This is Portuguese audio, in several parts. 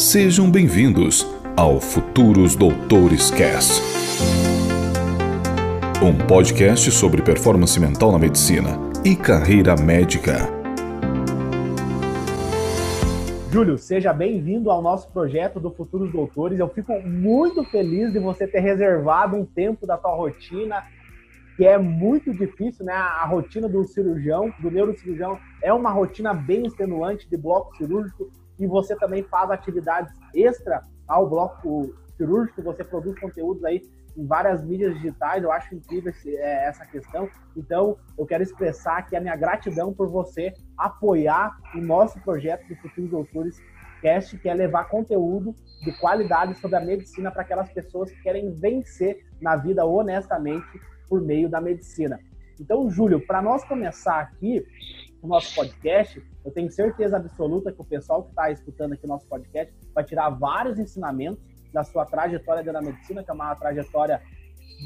Sejam bem-vindos ao Futuros Doutores Cast. Um podcast sobre performance mental na medicina e carreira médica. Júlio, seja bem-vindo ao nosso projeto do Futuros Doutores. Eu fico muito feliz de você ter reservado um tempo da tua rotina, que é muito difícil, né? A rotina do cirurgião, do neurocirurgião, é uma rotina bem extenuante de bloco cirúrgico e você também faz atividades extra ao bloco cirúrgico, você produz conteúdos aí em várias mídias digitais, eu acho incrível esse, é, essa questão. Então, eu quero expressar aqui a minha gratidão por você apoiar o nosso projeto de Futuros Doutores Cast, que é levar conteúdo de qualidade sobre a medicina para aquelas pessoas que querem vencer na vida honestamente por meio da medicina. Então, Júlio, para nós começar aqui o nosso podcast, eu tenho certeza absoluta que o pessoal que está escutando aqui o nosso podcast vai tirar vários ensinamentos da sua trajetória dentro da medicina, que é uma trajetória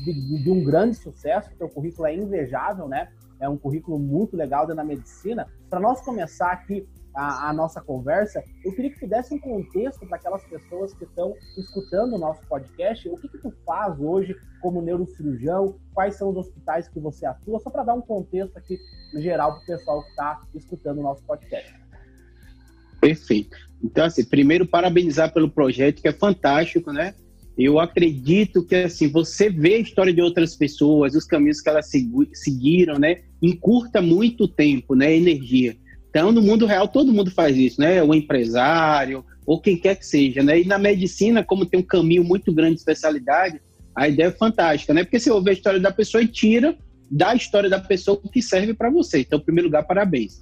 de, de um grande sucesso, o seu currículo é invejável, né? É um currículo muito legal dentro da medicina. Para nós começar aqui a, a, nossa conversa, eu queria que tu desse um contexto para aquelas pessoas que estão escutando o nosso podcast. O que, que tu faz hoje como neurocirurgião? Quais são os hospitais que você atua? Só para dar um contexto aqui geral para o pessoal que está escutando o nosso podcast. Perfeito. Então, assim, primeiro, parabenizar pelo projeto, que é fantástico, né? Eu acredito que, assim, você vê a história de outras pessoas, os caminhos que elas seguiram, né? Encurta muito tempo, né? Energia. Então, no mundo real, todo mundo faz isso, né? O empresário, ou quem quer que seja, né? E na medicina, como tem um caminho muito grande de especialidade, a ideia é fantástica, né? Porque você ouve a história da pessoa e tira da história da pessoa o que serve para você. Então, em primeiro lugar, parabéns.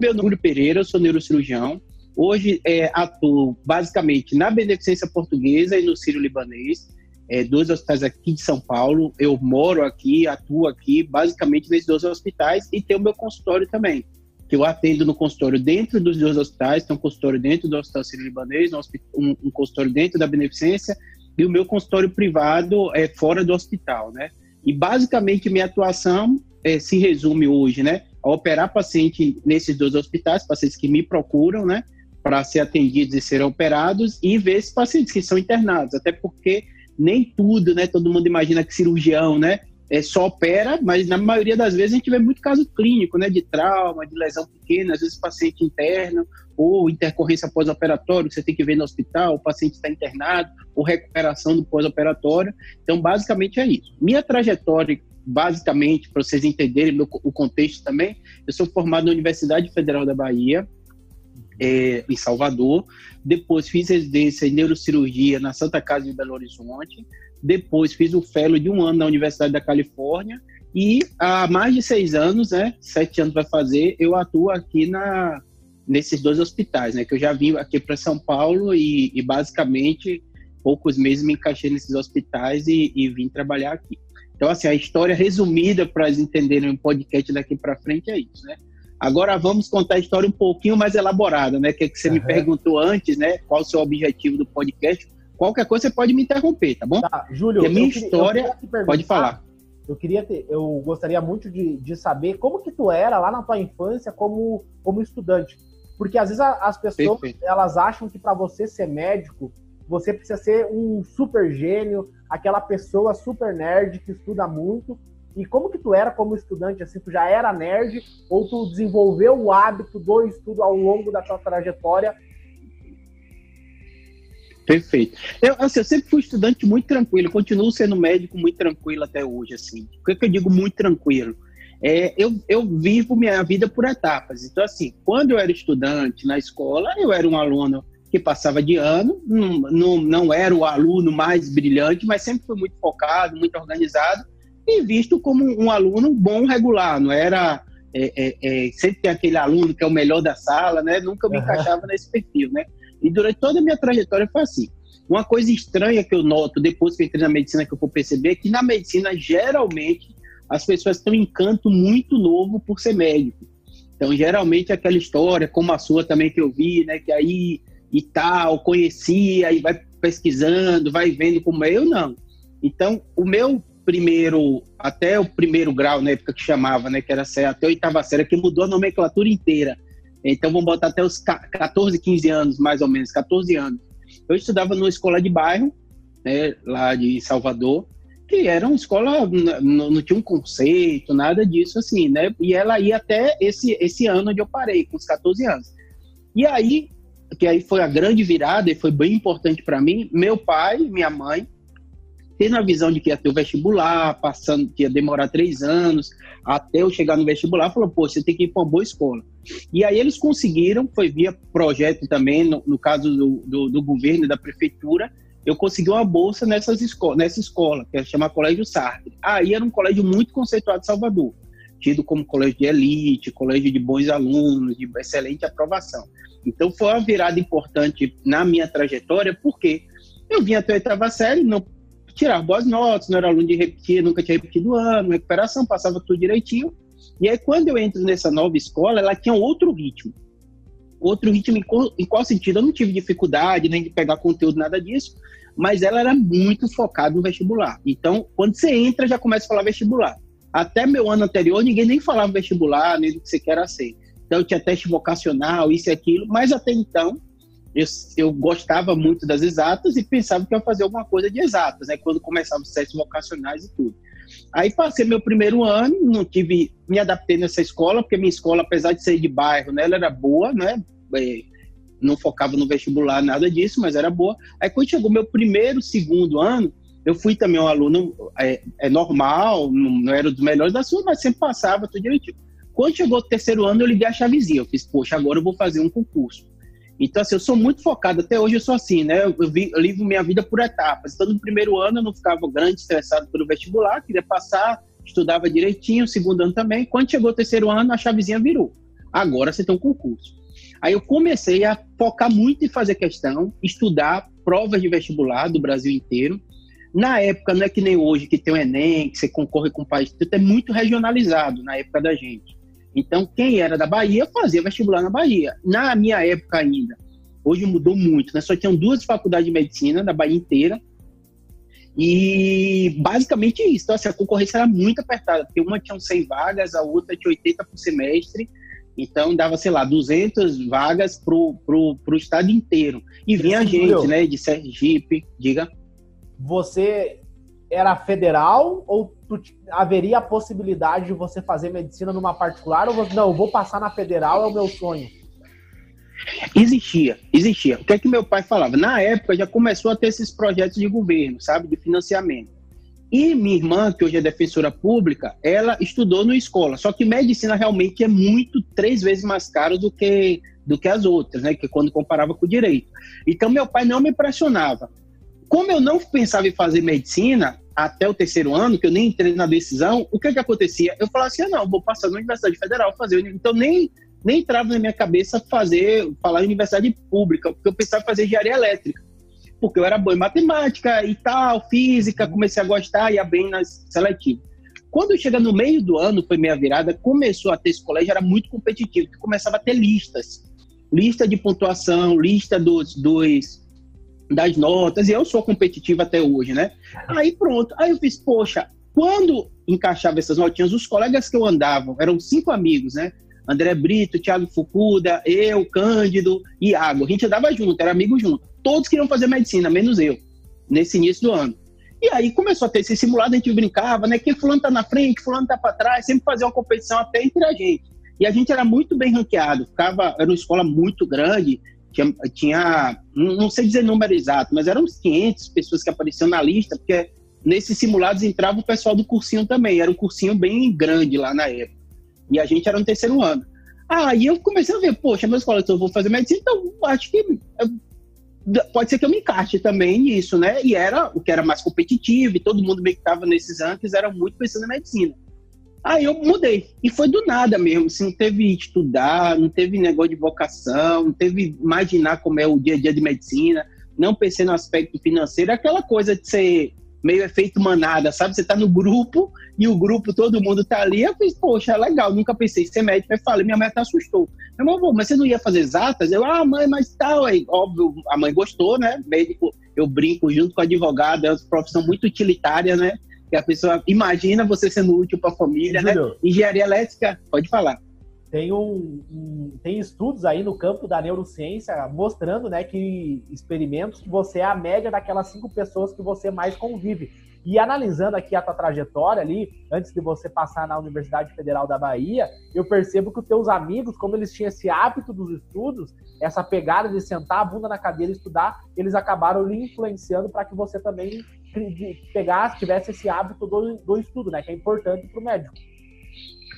Meu nome é Pereira, eu sou neurocirurgião. Hoje é, atuo basicamente na Beneficência Portuguesa e no Sírio Libanês, é, dois hospitais aqui de São Paulo. Eu moro aqui, atuo aqui, basicamente nesses dois hospitais e tenho meu consultório também que eu atendo no consultório dentro dos dois hospitais, tem um consultório dentro do Hospital Sírio-Libanês, um, um consultório dentro da Beneficência, e o meu consultório privado é fora do hospital, né? E basicamente minha atuação é, se resume hoje, né, a operar paciente nesses dois hospitais, pacientes que me procuram, né, para ser atendidos e serem operados, e ver esses pacientes que são internados, até porque nem tudo, né, todo mundo imagina que cirurgião, né, é, só opera, mas na maioria das vezes a gente vê muito caso clínico, né, de trauma, de lesão pequena, às vezes paciente interno, ou intercorrência pós-operatório, que você tem que ver no hospital, o paciente está internado, ou recuperação do pós-operatório. Então, basicamente é isso. Minha trajetória, basicamente, para vocês entenderem o contexto também, eu sou formado na Universidade Federal da Bahia, é, em Salvador, depois fiz residência em neurocirurgia na Santa Casa de Belo Horizonte, depois fiz o fellow de um ano na Universidade da Califórnia e há mais de seis anos, né, sete anos vai fazer, eu atuo aqui na nesses dois hospitais, né, que eu já vim aqui para São Paulo e, e, basicamente poucos meses me encaixei nesses hospitais e, e vim trabalhar aqui. Então, assim, a história resumida para eles entenderem o podcast daqui para frente é isso, né? Agora vamos contar a história um pouquinho mais elaborada, né? Que, é que você uhum. me perguntou antes, né? Qual o seu objetivo do podcast? Qualquer coisa você pode me interromper, tá bom? Tá, Júlio, Porque a minha queria, história. Pode falar. Eu queria ter, eu gostaria muito de, de saber como que tu era lá na tua infância como, como estudante. Porque às vezes as pessoas Perfeito. elas acham que para você ser médico, você precisa ser um super gênio, aquela pessoa super nerd que estuda muito. E como que tu era como estudante? Assim, tu já era nerd ou tu desenvolveu o hábito do estudo ao longo da tua trajetória Perfeito. Eu, assim, eu sempre fui estudante muito tranquilo, continuo sendo médico muito tranquilo até hoje, assim. O que, que eu digo muito tranquilo? É, eu, eu vivo minha vida por etapas. Então, assim, quando eu era estudante na escola, eu era um aluno que passava de ano, não, não, não era o aluno mais brilhante, mas sempre fui muito focado, muito organizado e visto como um aluno bom, regular. Não era é, é, é, sempre tem aquele aluno que é o melhor da sala, né? Nunca me encaixava nesse perfil, né? E durante toda a minha trajetória foi assim. Uma coisa estranha que eu noto depois que entrei na medicina que eu vou perceber é que na medicina, geralmente, as pessoas têm um encanto muito novo por ser médico. Então, geralmente, aquela história, como a sua também que eu vi, né? Que aí e tal, conhecia, e vai pesquisando, vai vendo como é. Eu não. Então, o meu primeiro, até o primeiro grau, na época que chamava, né? Que era até a oitava série, que mudou a nomenclatura inteira Então vamos botar até os 14, 15 anos, mais ou menos, 14 anos. Eu estudava numa escola de bairro, né, lá de Salvador, que era uma escola, não, não, tinha um conceito, nada disso assim, né? E ela ia até esse, esse ano onde eu parei, com os 14 anos. E aí, que aí foi a grande virada e foi bem importante para mim, meu pai, minha mãe, tendo a visão de que ia ter o vestibular, passando, que ia demorar três anos até eu chegar no vestibular, falou, pô, você tem que ir para uma boa escola. E aí eles conseguiram, foi via projeto também, no, no caso do, do, do, governo e da prefeitura, eu consegui uma bolsa nessas esco nessa escola, que chama Colégio Sartre. Aí era um colégio muito conceituado de Salvador, tido como colégio de elite, colégio de bons alunos, de excelente aprovação. Então foi uma virada importante na minha trajetória, porque eu vim até a oitava série, não tirar boas notas, não era aluno de repetir, nunca tinha repetido ano, recuperação, passava tudo direitinho. E aí, quando eu entro nessa nova escola, ela tinha outro ritmo. Outro ritmo em qual, sentido? Eu não tive dificuldade nem de pegar conteúdo, nada disso, mas ela era muito focada no vestibular. Então, quando você entra, já começa a falar vestibular. Até meu ano anterior, ninguém nem falava vestibular, nem do que você quer ser. Então, eu tinha teste vocacional, isso e aquilo, mas até então, eu, eu gostava muito das exatas e pensava que ia fazer alguma coisa de exatas, né? Quando começava os testes vocacionais e tudo. Aí passei meu primeiro ano, não tive, me adaptei nessa escola, porque minha escola, apesar de ser de bairro, né, ela era boa, né? É, não focava no vestibular, nada disso, mas era boa. Aí quando chegou meu primeiro, segundo ano, eu fui também um aluno é, é normal, não, não, era dos melhores da sua, mas sempre passava tudo direitinho. Quando chegou o terceiro ano, eu liguei a chavezinha. Eu fiz, poxa, agora eu vou fazer um concurso. Então, assim, eu sou muito focado, até hoje eu sou assim, né? Eu, vi, eu vivo minha vida por etapas. Então, no primeiro ano eu não ficava grande, estressado pelo vestibular, queria passar, estudava direitinho, segundo ano também. Quando chegou o terceiro ano, a chavezinha virou. Agora você tem um concurso. Aí eu comecei a focar muito em fazer questão, estudar provas de vestibular do Brasil inteiro. Na época, não é que nem hoje, que tem o Enem, que você concorre com o país, tudo é muito regionalizado na época da gente. Então, quem era da Bahia fazia vestibular na Bahia. Na minha época ainda, hoje mudou muito, né? Só tinham duas faculdades de medicina da Bahia inteira. E basicamente isso. Então, assim, a concorrência era muito apertada, porque uma tinha 100 vagas, a outra tinha 80 por semestre. Então, dava, sei lá, 200 vagas pro, pro, pro estado inteiro. E vinha gente, né, de Sergipe, diga. Você era federal ou tu, haveria a possibilidade de você fazer medicina numa particular ou não, vou passar na federal, é o meu sonho? Existia, existia. O que é que meu pai falava? Na época já começou a ter esses projetos de governo, sabe, de financiamento. E minha irmã, que hoje é defensora pública, ela estudou na escola. Só que medicina realmente é muito, três vezes mais caro do que, do que as outras, né? Que quando comparava com direito. Então meu pai não me pressionava. Como eu não pensava em fazer medicina, até o terceiro ano, que eu nem entrei na decisão, o que que acontecia? Eu falava assim, ah, não, vou passar na Universidade Federal fazer, então nem nem entrava na minha cabeça fazer, falar em universidade pública, porque eu pensava em fazer engenharia elétrica, porque eu era bom em matemática e tal, física, comecei a gostar, ia bem nas seletivas. Quando chega no meio do ano, foi meia virada, começou a ter esse colégio, era muito competitivo, começava a ter listas, lista de pontuação, lista dos, dos das notas, e eu sou competitivo até hoje, né? Aí pronto, aí eu fiz, poxa, quando encaixava essas notinhas, os colegas que eu andava, eram cinco amigos, né? André Brito, Thiago Fucuda, eu, Cândido e Iago. A gente andava junto, era amigo junto. Todos queriam fazer medicina, menos eu, nesse início do ano. E aí começou a ter esse simulado, a gente brincava, né? Que fulano tá na frente, fulano tá para trás, sempre fazia uma competição até entre a gente. E a gente era muito bem ranqueado, ficava, era uma escola muito grande, tinha, tinha, não sei dizer número exato, mas eram uns 500 pessoas que apareciam na lista, porque nesses simulados entrava o pessoal do cursinho também, era um cursinho bem grande lá na época. E a gente era no terceiro ano. Aí eu comecei a ver, poxa, meus colegas, eu vou fazer medicina, então acho que pode ser que eu me encaixe também nisso, né? E era o que era mais competitivo, e todo mundo meio que estava nesses rankings era muito pensando em medicina. Aí eu mudei. E foi do nada mesmo. Assim, não teve estudar, não teve negócio de vocação, não teve imaginar como é o dia a dia de medicina, não pensei no aspecto financeiro, é aquela coisa de ser meio efeito manada, sabe? Você tá no grupo e o grupo, todo mundo tá ali. Eu fiz, poxa, legal, nunca pensei em ser médico. Eu falei, minha mãe até assustou. Meu irmão, mas você não ia fazer exatas? Eu, ah, mãe, mas tal. Aí, óbvio, a mãe gostou, né? Médico, eu brinco junto com advogado, é uma profissão muito utilitária, né? Que a pessoa imagina você sendo útil para a família, né? Engenharia elétrica, pode falar. Tem, um, um, tem estudos aí no campo da neurociência mostrando né, que experimentos que você é a média daquelas cinco pessoas que você mais convive. E analisando aqui a tua trajetória ali, antes de você passar na Universidade Federal da Bahia, eu percebo que os teus amigos, como eles tinham esse hábito dos estudos, essa pegada de sentar a bunda na cadeira e estudar, eles acabaram lhe influenciando para que você também pegasse, tivesse esse hábito do, do estudo, né? Que é importante para o médico.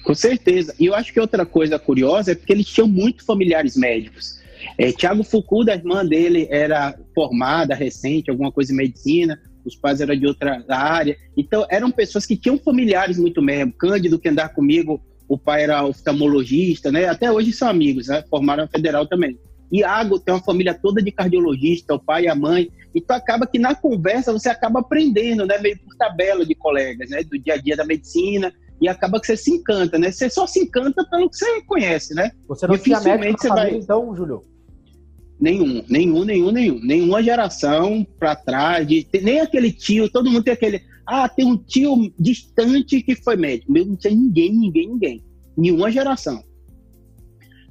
Com certeza. E eu acho que outra coisa curiosa é porque eles tinham muito familiares médicos. É, Tiago Foucault, a irmã dele, era formada recente, alguma coisa em medicina os pais eram de outra área. Então, eram pessoas que tinham familiares muito mesmo. Cândido, que andava comigo, o pai era oftalmologista, né? Até hoje são amigos, né? Formaram a federal também. Iago tem uma família toda de cardiologista, o pai e a mãe. Então, acaba que na conversa você acaba aprendendo, né? Meio por tabela de colegas, né? Do dia a dia da medicina. E acaba que você se encanta, né? Você só se encanta pelo que você conhece, né? Você não tinha médico você vai... então, Júlio? Nenhum, nenhum, nenhum, nenhum. Nenhuma geração para trás, de, nem aquele tio, todo mundo tem aquele. Ah, tem um tio distante que foi médico. Meu, não tinha ninguém, ninguém, ninguém. Nenhuma geração.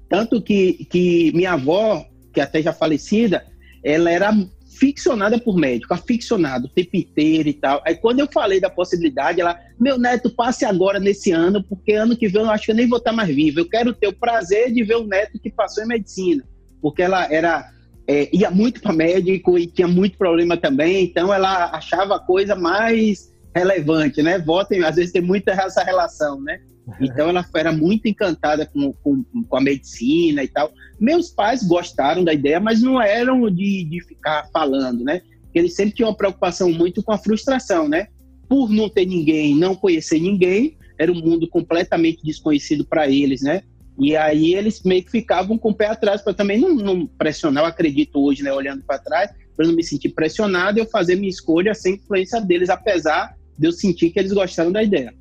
Tanto que, que minha avó, que até já falecida, ela era ficcionada por médico, aficionado, tempo inteiro e tal. Aí quando eu falei da possibilidade, ela, meu neto, passe agora nesse ano, porque ano que vem eu acho que eu nem vou estar mais vivo. Eu quero ter o prazer de ver o neto que passou em medicina porque ela era é, ia muito para médico e tinha muito problema também, então ela achava a coisa mais relevante, né? Votem, às vezes tem muita essa relação, né? Então ela era muito encantada com, com, com, a medicina e tal. Meus pais gostaram da ideia, mas não eram de, de ficar falando, né? Eles sempre tinham uma preocupação muito com a frustração, né? Por não ter ninguém, não conhecer ninguém, era um mundo completamente desconhecido para eles, né? E aí eles meio que ficavam com o pé atrás para também não, não, pressionar. Eu acredito hoje, né, olhando para trás, para não me sentir pressionado, eu fazer minha escolha sem influência deles, apesar de eu sentir que eles gostaram da ideia.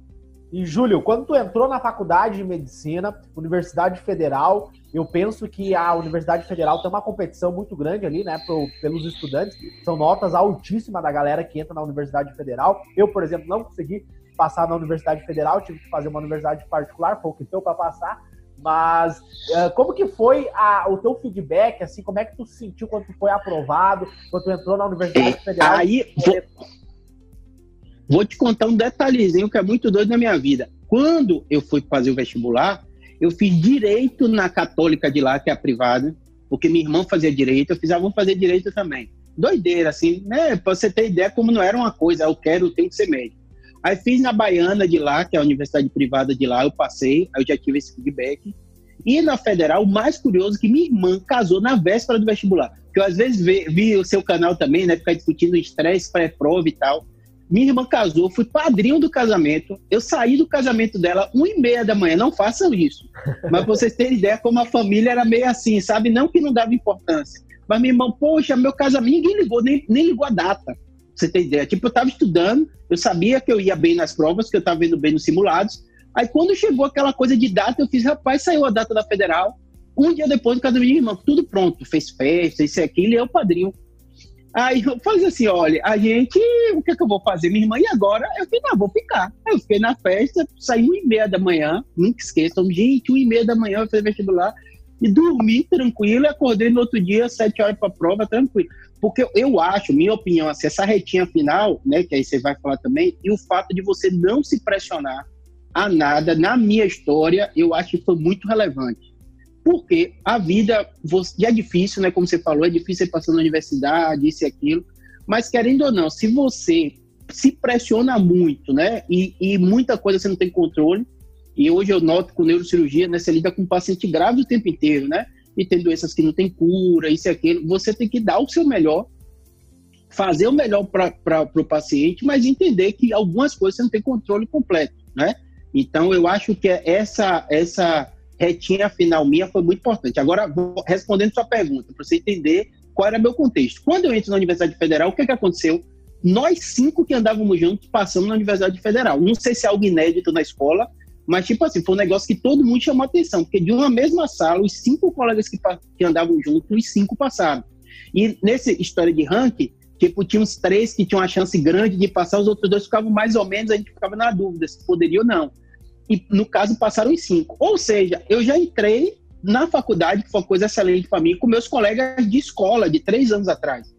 E Júlio, quando tu entrou na faculdade de medicina, Universidade Federal, eu penso que a Universidade Federal tem uma competição muito grande ali, né, pro, pelos estudantes. São notas altíssimas da galera que entra na Universidade Federal. Eu, por exemplo, não consegui passar na Universidade Federal, tive que fazer uma universidade particular, foi o que deu para passar. Mas uh, como que foi a, o teu feedback, assim, como é que tu se sentiu quando tu foi aprovado, quando tu entrou na Universidade Federal? Aí, vou, vou te contar um detalhezinho que é muito doido na minha vida. Quando eu fui fazer o vestibular, eu fiz direito na católica de lá, que é a privada, porque minha irmã fazia direito, eu fiz, ah, vou fazer direito também. Doideira, assim, né? Pra você ter ideia como não era uma coisa, eu quero, tenho que ser médico. Aí fiz na Baiana de lá, que é a universidade privada de lá, eu passei, aí eu já tive esse feedback. E na federal, o mais curioso é que minha irmã casou na véspera do vestibular. Que eu às vezes vi, vi o seu canal também, né? Ficar discutindo estresse pré-prova e tal. Minha irmã casou, fui padrinho do casamento. Eu saí do casamento dela uma e meia da manhã. Não façam isso. Mas pra vocês terem ideia como a família era meio assim, sabe? Não que não dava importância. Mas minha irmã, poxa, meu casamento, ninguém ligou, nem, nem ligou a data você ter ideia. Tipo, eu estava estudando, eu sabia que eu ia bem nas provas, que eu estava vendo bem nos simulados. Aí quando chegou aquela coisa de data, eu fiz, rapaz, saiu a data da federal. Um dia depois, cada minha irmã, tudo pronto, fez festa, isso e aquilo, e eu padrinho. Aí falei assim: olha, a gente, o que é que eu vou fazer? Minha irmã, e agora? Eu falei, não, vou ficar. Aí eu fiquei na festa, saí uma e meia da manhã, nunca esqueçam, gente, uma e meia da manhã eu fiz vestibular e dormi tranquilo acordei no outro dia, sete horas para a prova, tranquilo. Porque eu acho, minha opinião, assim, essa retinha final, né, que aí você vai falar também, e o fato de você não se pressionar a nada, na minha história, eu acho que foi muito relevante. Porque a vida já é difícil, né, como você falou, é difícil passar na universidade, isso e aquilo, mas querendo ou não, se você se pressiona muito, né, e, e muita coisa você não tem controle, e hoje eu noto com neurocirurgia, né, você lida com um paciente grave o tempo inteiro, né? E tem doenças que não tem cura, isso e aquilo. Você tem que dar o seu melhor, fazer o melhor para o paciente, mas entender que algumas coisas você não tem controle completo, né? Então, eu acho que essa, essa retinha final minha foi muito importante. Agora, respondendo sua pergunta, para você entender qual era meu contexto. Quando eu entro na Universidade Federal, o que, que aconteceu? Nós cinco que andávamos juntos passamos na Universidade Federal. Não sei se é algo inédito na escola, mas, tipo assim, foi um negócio que todo mundo chamou atenção, porque de uma mesma sala, os cinco colegas que, que andavam juntos, os cinco passaram. E nessa história de ranking, tipo, tinha uns três que tinham uma chance grande de passar, os outros dois ficavam mais ou menos, a gente ficava na dúvida se poderia ou não. E no caso passaram em cinco. Ou seja, eu já entrei na faculdade, que foi uma coisa excelente para mim, com meus colegas de escola de três anos atrás.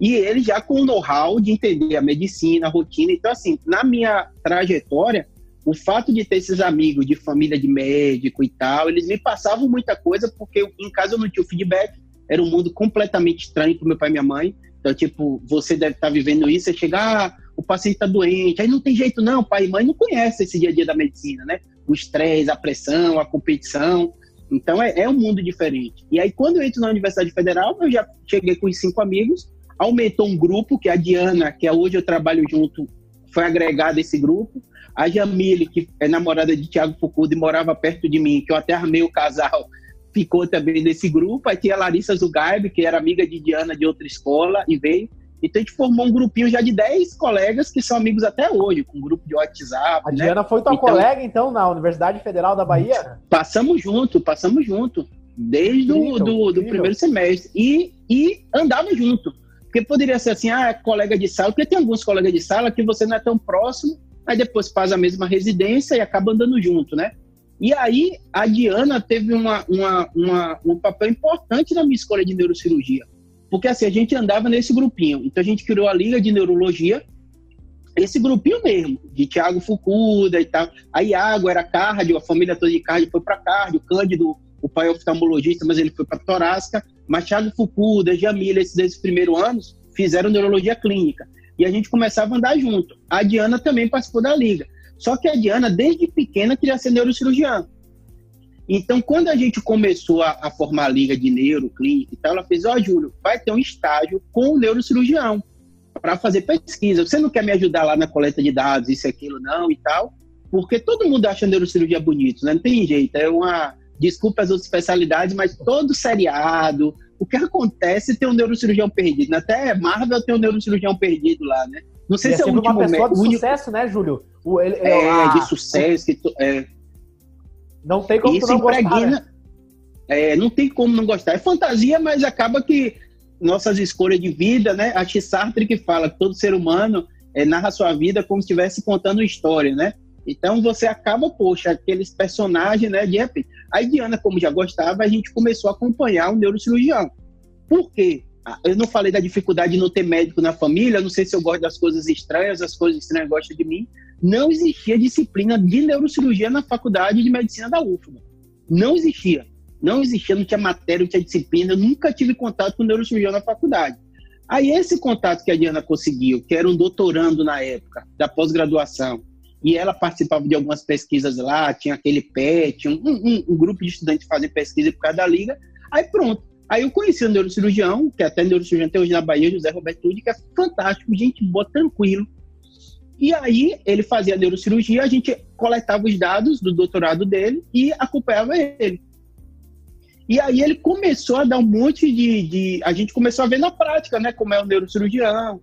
E eles já com o know-how de entender a medicina, a rotina. Então, assim, na minha trajetória, o fato de ter esses amigos de família de médico e tal, eles me passavam muita coisa, porque em casa eu não tinha o feedback, era um mundo completamente estranho para meu pai e minha mãe. Então, tipo, você deve estar tá vivendo isso, você chegar, ah, o paciente está doente, aí não tem jeito não, pai e mãe não conhecem esse dia a dia da medicina, né? O estresse, a pressão, a competição. Então, é, é um mundo diferente. E aí, quando eu entro na Universidade Federal, eu já cheguei com os cinco amigos, aumentou um grupo, que é a Diana, que é hoje eu trabalho junto, foi agregada a esse grupo. A Jamile, que é namorada de Tiago Foucault e morava perto de mim, que eu até armei o casal, ficou também nesse grupo. Aí tinha a Larissa Zugaib, que era amiga de Diana de outra escola e veio. Então a gente formou um grupinho já de 10 colegas que são amigos até hoje, com um grupo de WhatsApp. A né? Diana foi tua então, colega, então, na Universidade Federal da Bahia? Passamos junto, passamos junto. Desde o do, do primeiro semestre. E, e andava junto. Porque poderia ser assim, ah, colega de sala, porque tem alguns colegas de sala que você não é tão próximo, aí depois faz a mesma residência e acaba andando junto, né? E aí a Diana teve uma, uma, uma, um papel importante na minha escolha de neurocirurgia. Porque assim, a gente andava nesse grupinho. Então a gente criou a Liga de Neurologia, esse grupinho mesmo, de Tiago Fucuda e tal. A Iago era cardio, a família toda de cardio foi para cardio, Cândido, o pai é oftalmologista, mas ele foi para torácica. Machado Fukuda, Jamila, esses, esses primeiros anos, fizeram neurologia clínica. E a gente começava a andar junto. A Diana também participou da liga. Só que a Diana, desde pequena, queria ser neurocirurgiã. Então, quando a gente começou a, a formar a liga de neuroclínica e tal, ela fez: Ó, oh, Júlio, vai ter um estágio com o neurocirurgião para fazer pesquisa. Você não quer me ajudar lá na coleta de dados, isso e aquilo, não e tal? Porque todo mundo acha neurocirurgia bonito, né? Não tem jeito. É uma desculpa as outras especialidades, mas todo seriado, o que acontece tem um neurocirurgião perdido. Até Marvel tem um neurocirurgião perdido lá, né? Não sei e se é, é o último uma pessoa de único... sucesso, né, Júlio? O, ele, é, a... de sucesso. Que tu, é... Não tem como não impregna, gostar, né? é, Não tem como não gostar. É fantasia, mas acaba que nossas escolhas de vida, né? A Sartre que fala que todo ser humano é, narra sua vida como se estivesse contando história, né? Então você acaba, poxa, aqueles personagens, né? De repente. A Diana, como já gostava, a gente começou a acompanhar o neurocirurgião. Por quê? Ah, eu não falei da dificuldade de não ter médico na família, não sei se eu gosto das coisas estranhas, as coisas estranhas gostam de mim. Não existia disciplina de neurocirurgia na faculdade de medicina da UFBA. Não existia. Não existia, não tinha matéria, não tinha disciplina. Eu nunca tive contato com neurocirurgião na faculdade. Aí esse contato que a Diana conseguiu, que era um doutorando na época, da pós-graduação, e ela participava de algumas pesquisas lá, tinha aquele PET, um, um, um grupo de estudantes fazendo pesquisa por causa da liga. Aí pronto. Aí eu conheci o neurocirurgião, que até neurocirurgião até hoje na Bahia, José Roberto Tude, que é fantástico, gente boa, tranquilo. E aí ele fazia neurocirurgia, a gente coletava os dados do doutorado dele e acompanhava ele. E aí ele começou a dar um monte de, de, A gente começou a ver na prática, né? Como é o neurocirurgião.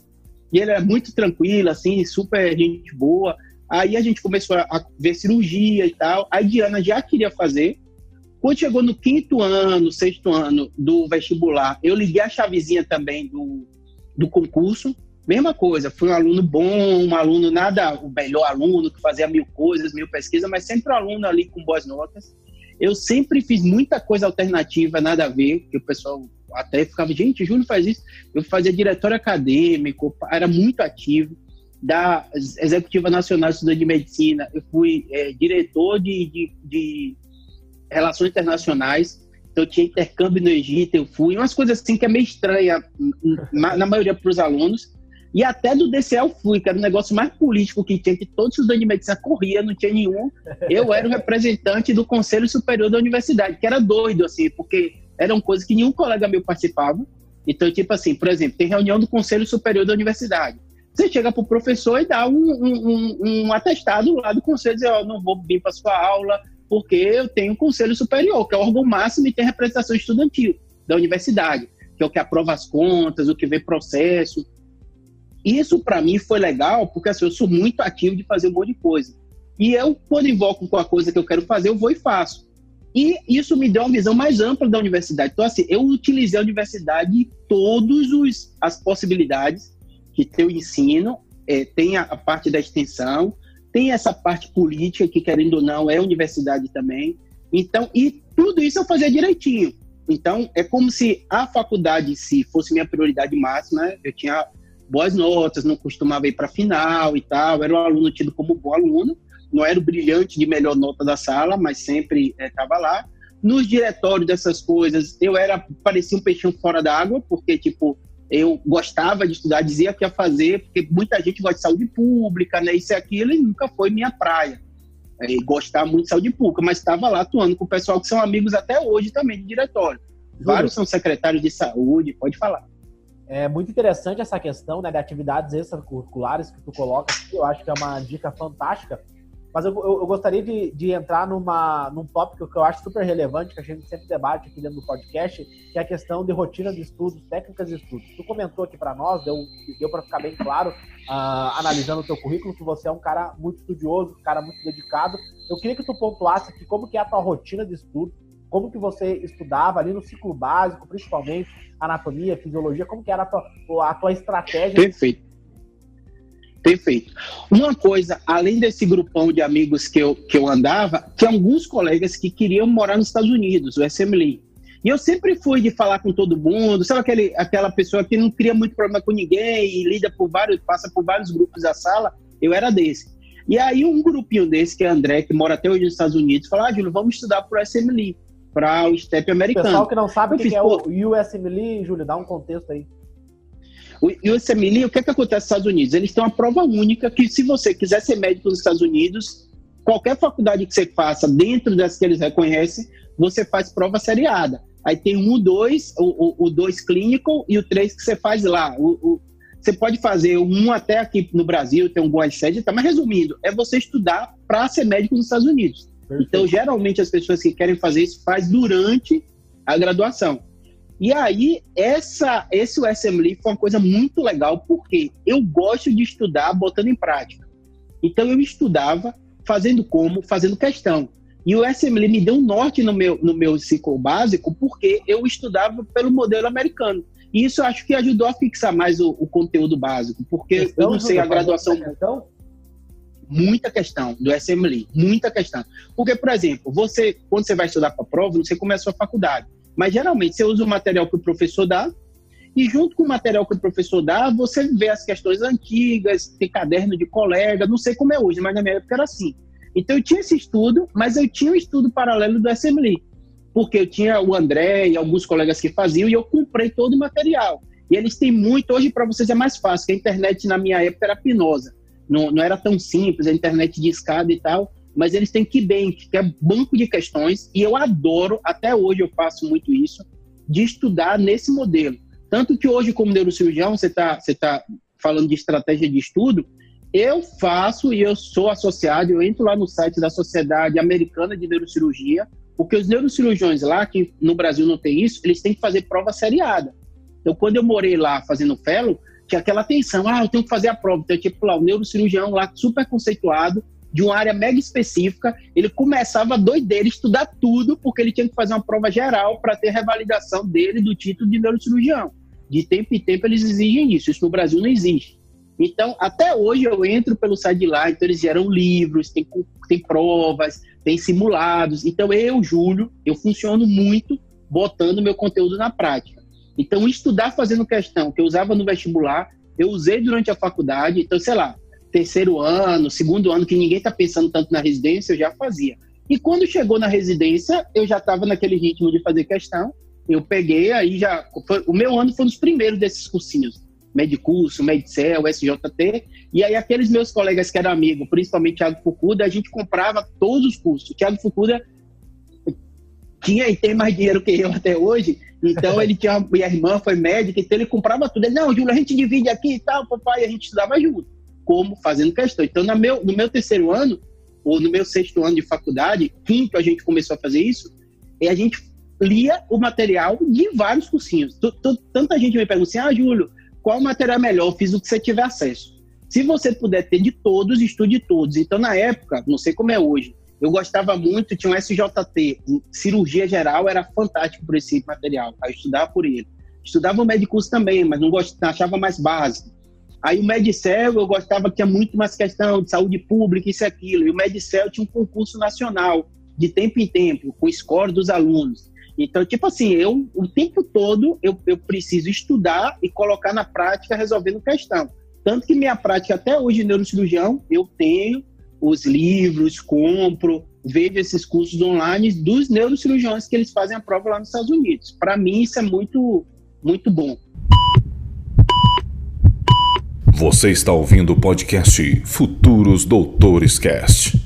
E ele é muito tranquilo, assim, super gente boa. Aí a gente começou a ver cirurgia e tal. A Diana já queria fazer. Quando chegou no quinto ano, sexto ano do vestibular, eu liguei a chavezinha também do, do concurso. Mesma coisa, fui um aluno bom, um aluno nada, o melhor aluno que fazia mil coisas, mil pesquisas, mas sempre um aluno ali com boas notas. Eu sempre fiz muita coisa alternativa, nada a ver, que o pessoal até ficava, gente, Júlio faz isso. Eu fazia diretório acadêmico, era muito ativo da Executiva Nacional de Estudantes de Medicina, eu fui é, diretor de, de, de, Relações Internacionais, então tinha intercâmbio no Egito, eu fui, umas coisas assim que é meio estranha na maioria para os alunos, e até do eu fui, que era o um negócio mais político que tinha, que todos os estudantes de medicina corria, não tinha nenhum, eu era o representante do Conselho Superior da Universidade, que era doido, assim, porque eram coisas que nenhum colega meu participava, então, tipo assim, por exemplo, tem reunião do Conselho Superior da Universidade, você chega para o professor e dá um, um, um, atestado lá do conselho, dizer, ó, oh, não vou vir para sua aula porque eu tenho um conselho superior, que é o órgão máximo e tem representação estudantil da universidade, que é o que aprova as contas, o que vê processo. Isso, para mim, foi legal, porque assim, eu sou muito ativo de fazer um monte de coisa. E eu, quando invoco com a coisa que eu quero fazer, eu vou e faço. E isso me deu uma visão mais ampla da universidade. Então, assim, eu utilizei a universidade em todas as possibilidades que tem o ensino, é, tem a, a, parte da extensão, tem essa parte política, que querendo ou não, é universidade também. Então, e tudo isso eu fazia direitinho. Então, é como se a faculdade em si fosse minha prioridade máxima. Eu tinha boas notas, não costumava ir para final e tal. Era um aluno tido como bom aluno. Não era o brilhante de melhor nota da sala, mas sempre estava é, lá. Nos diretórios dessas coisas, eu era parecia um peixinho fora d'água, porque tipo eu gostava de estudar, dizia que ia fazer, porque muita gente gosta de saúde pública, né? Isso e aquilo, e nunca foi minha praia. É, gostar muito de saúde pública, mas estava lá atuando com o pessoal que são amigos até hoje também de diretório. Vários são secretários de saúde, pode falar. É muito interessante essa questão né, de atividades extracurriculares que tu coloca aqui. Eu acho que é uma dica fantástica. Mas eu, eu, eu gostaria de, de, entrar numa, num tópico que eu acho super relevante, que a gente sempre debate aqui dentro do podcast, que é a questão de rotina de estudos, técnicas de estudos. Tu comentou aqui para nós, deu, deu para ficar bem claro, uh, analisando o teu currículo, que você é um cara muito estudioso, um cara muito dedicado. Eu queria que tu pontuasse aqui como que é a tua rotina de estudo, como que você estudava ali no ciclo básico, principalmente anatomia, fisiologia, como que era a tua, a tua estratégia? Perfeito. Perfeito. Uma coisa, além desse grupão de amigos que eu, que eu andava, tinha alguns colegas que queriam morar nos Estados Unidos, o SMLE. E eu sempre fui de falar com todo mundo, sabe aquele, aquela pessoa que não cria muito problema com ninguém e lida por vários, passa por vários grupos da sala, eu era desse. E aí um grupinho desse, que é André, que mora até hoje nos Estados Unidos, falou, ah, Júlio, vamos estudar para o SMLE, para o STEP americano. O pessoal que não sabe o que, fiz, que é o USMLE, Júlio, dá um contexto aí. O USMLE, o que, é que acontece nos Estados Unidos? Eles têm uma prova única que, se você quiser ser médico nos Estados Unidos, qualquer faculdade que você faça dentro das que eles reconhecem, você faz prova seriada. Aí tem um, dois, o, o, o dois clínico e o três que você faz lá. O, o, você pode fazer um até aqui no Brasil, tem um bom sede, tá? mas resumindo, é você estudar para ser médico nos Estados Unidos. Perfeito. Então, geralmente, as pessoas que querem fazer isso faz durante a graduação. E aí, essa, esse USMLE foi uma coisa muito legal, porque eu gosto de estudar botando em prática. Então, eu estudava fazendo como, fazendo questão. E o SMLE me deu um norte no meu, no meu ciclo básico, porque eu estudava pelo modelo americano. E isso acho que ajudou a fixar mais o, o conteúdo básico, porque questão, eu não sei a graduação. Questão? Muita questão do SMLE, muita questão. Porque, por exemplo, você, quando você vai estudar para a prova, você começa a sua faculdade. Mas geralmente você usa o material que o professor dá, e junto com o material que o professor dá, você vê as questões antigas, tem caderno de colega, não sei como é hoje, mas na minha época era assim. Então eu tinha esse estudo, mas eu tinha um estudo paralelo do SMLI, porque eu tinha o André e alguns colegas que faziam, e eu comprei todo o material. E eles têm muito, hoje para vocês é mais fácil, que a internet na minha época era pinosa, não, não era tão simples, a internet de escada e tal, mas eles têm KeyBank, que é banco de questões, e eu adoro, até hoje eu faço muito isso, de estudar nesse modelo. Tanto que hoje, como neurocirurgião, você está você tá falando de estratégia de estudo, eu faço e eu sou associado, eu entro lá no site da Sociedade Americana de Neurocirurgia, porque os neurocirurgiões lá, que no Brasil não tem isso, eles têm que fazer prova seriada. Então, quando eu morei lá fazendo fellow, tinha aquela atenção, ah, eu tenho que fazer a prova. Então, tipo lá, o neurocirurgião lá, super conceituado, de uma área mega específica, ele começava a doideira, estudar tudo, porque ele tinha que fazer uma prova geral para ter revalidação dele do título de neurocirurgião. De tempo em tempo eles exigem isso, isso no Brasil não existe. Então, até hoje eu entro pelo site de lá, então eles geram livros, tem, tem provas, tem simulados. Então, eu, Júlio, eu funciono muito botando meu conteúdo na prática. Então, estudar fazendo questão que eu usava no vestibular, eu usei durante a faculdade. Então, sei lá, terceiro ano, segundo ano, que ninguém está pensando tanto na residência, eu já fazia. E quando chegou na residência, eu já estava naquele ritmo de fazer questão. Eu peguei, aí já. Foi, o meu ano foi um dos primeiros desses cursinhos. Medicurso, Medicel, SJT. E aí, aqueles meus colegas que eram amigos, principalmente Thiago Fucuda, a gente comprava todos os cursos. Thiago Fucuda tinha e tem mais dinheiro que eu até hoje. Então, ele tinha. Minha irmã foi médica, então ele comprava tudo. Ele, não, Júlio, a gente divide aqui e tal, papai, a gente estudava junto como fazendo questão. Então, no meu, no meu terceiro ano, ou no meu sexto ano de faculdade, quinto a gente começou a fazer isso, e a gente lia o material de vários cursinhos. Tanta gente me pergunta assim, ah, Júlio, qual material é melhor? Eu fiz o que você tiver acesso. Se você puder ter de todos, estude todos. Então, na época, não sei como é hoje, eu gostava muito, tinha um SJT, cirurgia geral, era fantástico por esse material, eu estudava por ele. Estudava o médico também, mas não gostava, achava mais básico. Aí o Medicel eu gostava que tinha muito mais questão de saúde pública, isso e aquilo. E o Medicel tinha um concurso nacional, de tempo em tempo, com score dos alunos. Então, tipo assim, eu o tempo todo eu, eu preciso estudar e colocar na prática resolvendo questão. Tanto que minha prática até hoje neurocirurgião, eu tenho os livros, compro, vejo esses cursos online dos neurocirurgiões que eles fazem a prova lá nos Estados Unidos. Para mim, isso é muito, muito bom. Você está ouvindo o podcast Futuros Doutores Cast.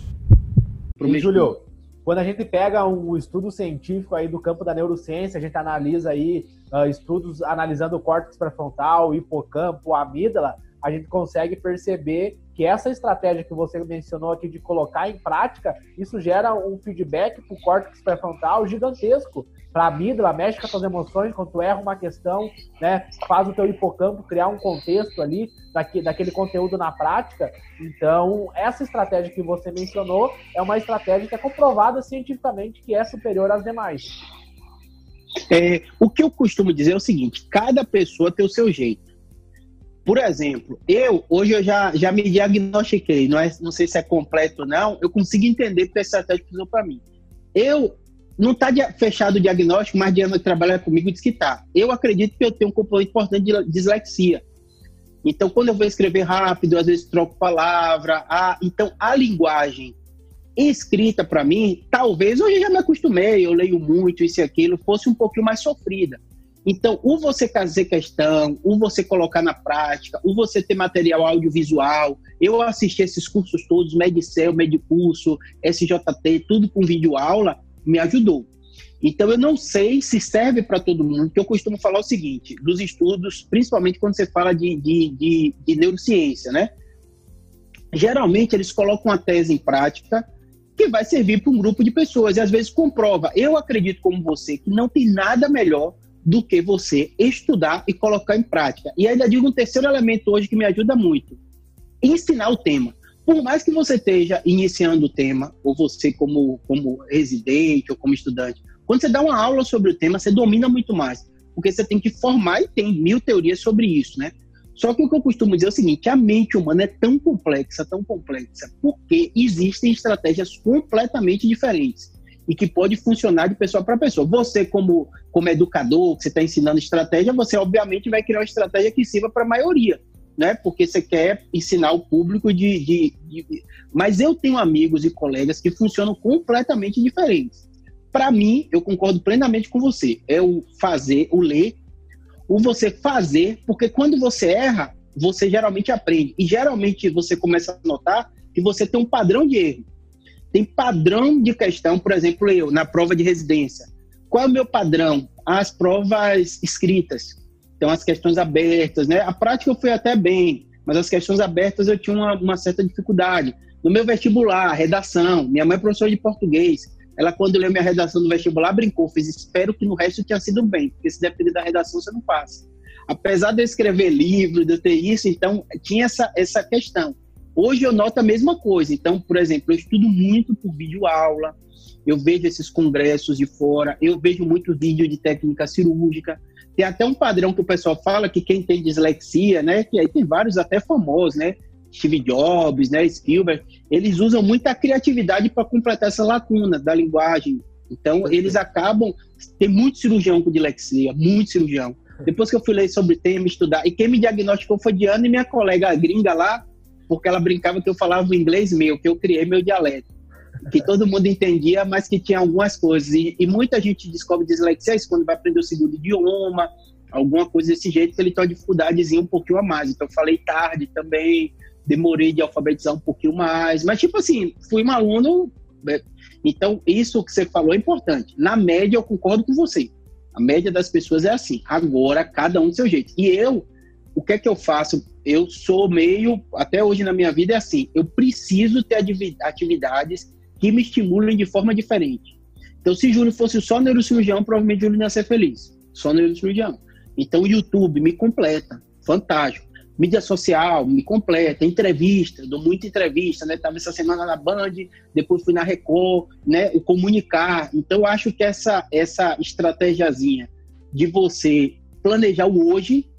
E, Júlio, quando a gente pega um estudo científico aí do campo da neurociência, a gente analisa aí uh, estudos analisando o córtex pré-frontal, hipocampo, amígdala, a gente consegue perceber que essa estratégia que você mencionou aqui de colocar em prática, isso gera um feedback para o córtex pré-frontal gigantesco. Para a amígdala, mexe com as suas emoções, quando tu erra uma questão, né, faz o teu hipocampo criar um contexto ali daqui, daquele conteúdo na prática. Então, essa estratégia que você mencionou é uma estratégia que é comprovada cientificamente que é superior às demais. É, o que eu costumo dizer é o seguinte: cada pessoa tem o seu jeito. Por exemplo, eu hoje eu já, já me diagnostiquei, não, é, não sei se é completo ou não, eu consigo entender porque a estratégia usou para mim. Eu não está fechado o diagnóstico, mas Diana que trabalha comigo diz que está. Eu acredito que eu tenho um componente importante de dislexia. Então, quando eu vou escrever rápido, às vezes troco palavra. Ah, então, a linguagem escrita para mim, talvez hoje eu já me acostumei, eu leio muito isso e aquilo, fosse um pouquinho mais sofrida. Então, ou você fazer questão, ou você colocar na prática, ou você ter material audiovisual. Eu assisti esses cursos todos, Medicel, Medicurso, SJT, tudo com vídeo aula, me ajudou. Então, eu não sei se serve para todo mundo, porque eu costumo falar o seguinte, dos estudos, principalmente quando você fala de, de, de, de neurociência, né? Geralmente, eles colocam uma tese em prática que vai servir para um grupo de pessoas, e às vezes comprova. Eu acredito, como você, que não tem nada melhor do que você estudar e colocar em prática. E ainda digo um terceiro elemento hoje que me ajuda muito: ensinar o tema. Por mais que você esteja iniciando o tema, ou você como, como residente ou como estudante, quando você dá uma aula sobre o tema, você domina muito mais, porque você tem que formar e tem mil teorias sobre isso, né? Só que o que eu costumo dizer é o seguinte: a mente humana é tão complexa, tão complexa, porque existem estratégias completamente diferentes e que pode funcionar de pessoa para pessoa. Você, como, como educador, que você está ensinando estratégia, você obviamente vai criar uma estratégia que sirva para a maioria, né? Porque você quer ensinar o público de, de, de, Mas eu tenho amigos e colegas que funcionam completamente diferentes. Para mim, eu concordo plenamente com você. É o fazer, o ler, o você fazer, porque quando você erra, você geralmente aprende. E geralmente você começa a notar que você tem um padrão de erro. Tem padrão de questão, por exemplo, eu, na prova de residência. Qual é o meu padrão? As provas escritas. Então, as questões abertas, né? A prática eu fui até bem, mas as questões abertas eu tinha uma, uma certa dificuldade. No meu vestibular, redação, minha mãe é professora de português. Ela, quando leu minha redação no vestibular, brincou, fez espero que no resto tinha sido bem, porque se depender da redação, você não passa. Apesar de eu escrever livro, de eu ter isso, então, tinha essa, essa questão. Hoje eu noto a mesma coisa. Então, por exemplo, eu estudo muito por vídeo aula, eu vejo esses congressos de fora, eu vejo muito vídeo de técnica cirúrgica. Tem até um padrão que o pessoal fala que quem tem dislexia, né, que aí tem vários até famosos, né, Steve Jobs, né, Spielberg, eles usam muita criatividade para completar essa lacuna da linguagem. Então, eles acabam tem muito cirurgião com dislexia, muito cirurgião. Depois que eu fui ler sobre o tema, estudar, e quem me diagnosticou foi Diana e minha colega gringa lá, porque ela brincava que eu falava inglês meu, que eu criei meu dialeto. Que todo mundo entendia, mas que tinha algumas coisas. E, e muita gente descobre dislexia quando vai aprender o segundo idioma, alguma coisa desse jeito, que ele tem uma dificuldadezinha um pouquinho a mais. Então, falei tarde também, demorei de alfabetizar um pouquinho mais. Mas, tipo assim, fui um aluno. Né? Então, isso que você falou é importante. Na média, eu concordo com você. A média das pessoas é assim. Agora, cada um do seu jeito. E eu, o que é que eu faço eu sou meio, até hoje na minha vida é assim, eu preciso ter atividades que me estimulem de forma diferente. Então, se Júlio fosse só neurocirurgião, provavelmente Júlio não ia ser feliz. Só neurocirurgião. Então, o YouTube me completa. Fantástico. Mídia social me completa. Entrevista, dou muita entrevista, né? Tava essa semana na Band, depois fui na Record, né? O comunicar. Então, acho que essa, essa estratégiazinha de você planejar o hoje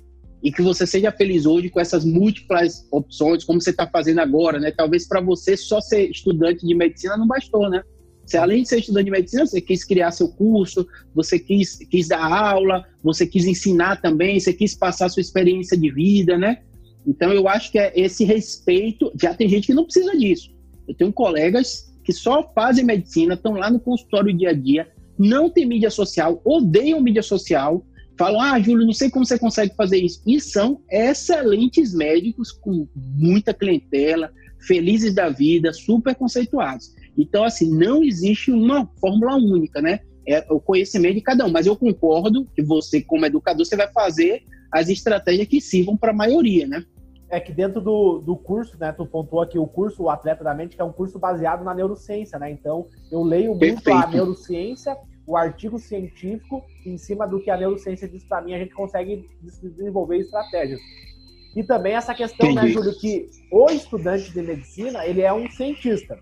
e que você seja feliz hoje com essas múltiplas opções, como você está fazendo agora, né? Talvez para você só ser estudante de medicina não bastou, né? Você, além de ser estudante de medicina, você quis criar seu curso, você quis, quis dar aula, você quis ensinar também, você quis passar sua experiência de vida, né? Então, eu acho que é esse respeito. Já tem gente que não precisa disso. Eu tenho colegas que só fazem medicina, estão lá no consultório dia a dia, não tem mídia social, odeiam mídia social, falam: Ah, Júlio, não sei como você consegue fazer isso. E são excelentes médicos com muita clientela, felizes da vida, super conceituados. Então, assim, não existe uma fórmula única, né? É o conhecimento de cada um. Mas eu concordo que você, como educador, você vai fazer as estratégias que sirvam para a maioria, né? É que dentro do, do curso, né, tu pontuou aqui o curso O Atleta da Mente, que é um curso baseado na neurociência, né? Então, eu leio muito Perfeito. a neurociência, o artigo científico, em cima do que a neurociência diz para mim, a gente consegue desenvolver estratégias. E também essa questão, né, Entendi. né, Júlio, que o estudante de medicina, ele é um cientista.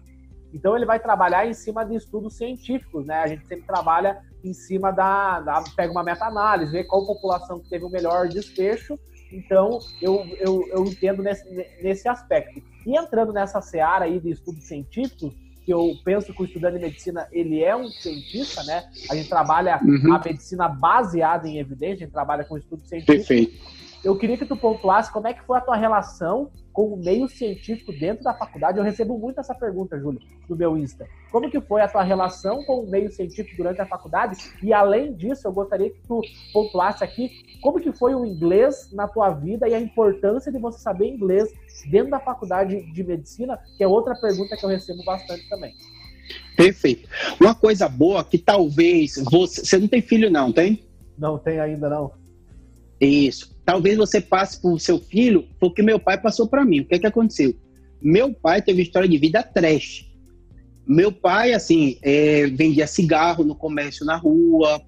Então ele vai trabalhar em cima de estudos científicos, né? A gente sempre trabalha em cima da, da pega uma meta-análise, vê qual população que teve o melhor desfecho. Então eu, eu, eu entendo nesse, nesse aspecto. E entrando nessa seara aí de estudos científicos, que eu penso que o estudante de medicina ele é um cientista, né? A gente trabalha uhum. a medicina baseada em evidência, a gente trabalha com estudos científicos. Perfeito. Eu queria que tu pontuasse como é que foi a tua relação com o meio científico dentro da faculdade. Eu recebo muito essa pergunta, Júlio, no meu Insta. Como que foi a tua relação com o meio científico durante a faculdade? E além disso, eu gostaria que tu pontuasse aqui como que foi o inglês na tua vida e a importância de você saber inglês dentro da faculdade de medicina, que é outra pergunta que eu recebo bastante também. Perfeito. Uma coisa boa que talvez você, você não tem filho não, tem? Não tem ainda não. Isso. Talvez você passe por seu filho porque meu pai passou para mim. O que é que aconteceu? Meu pai teve história de vida trash. Meu pai, assim, é, vendia cigarro no comércio na rua,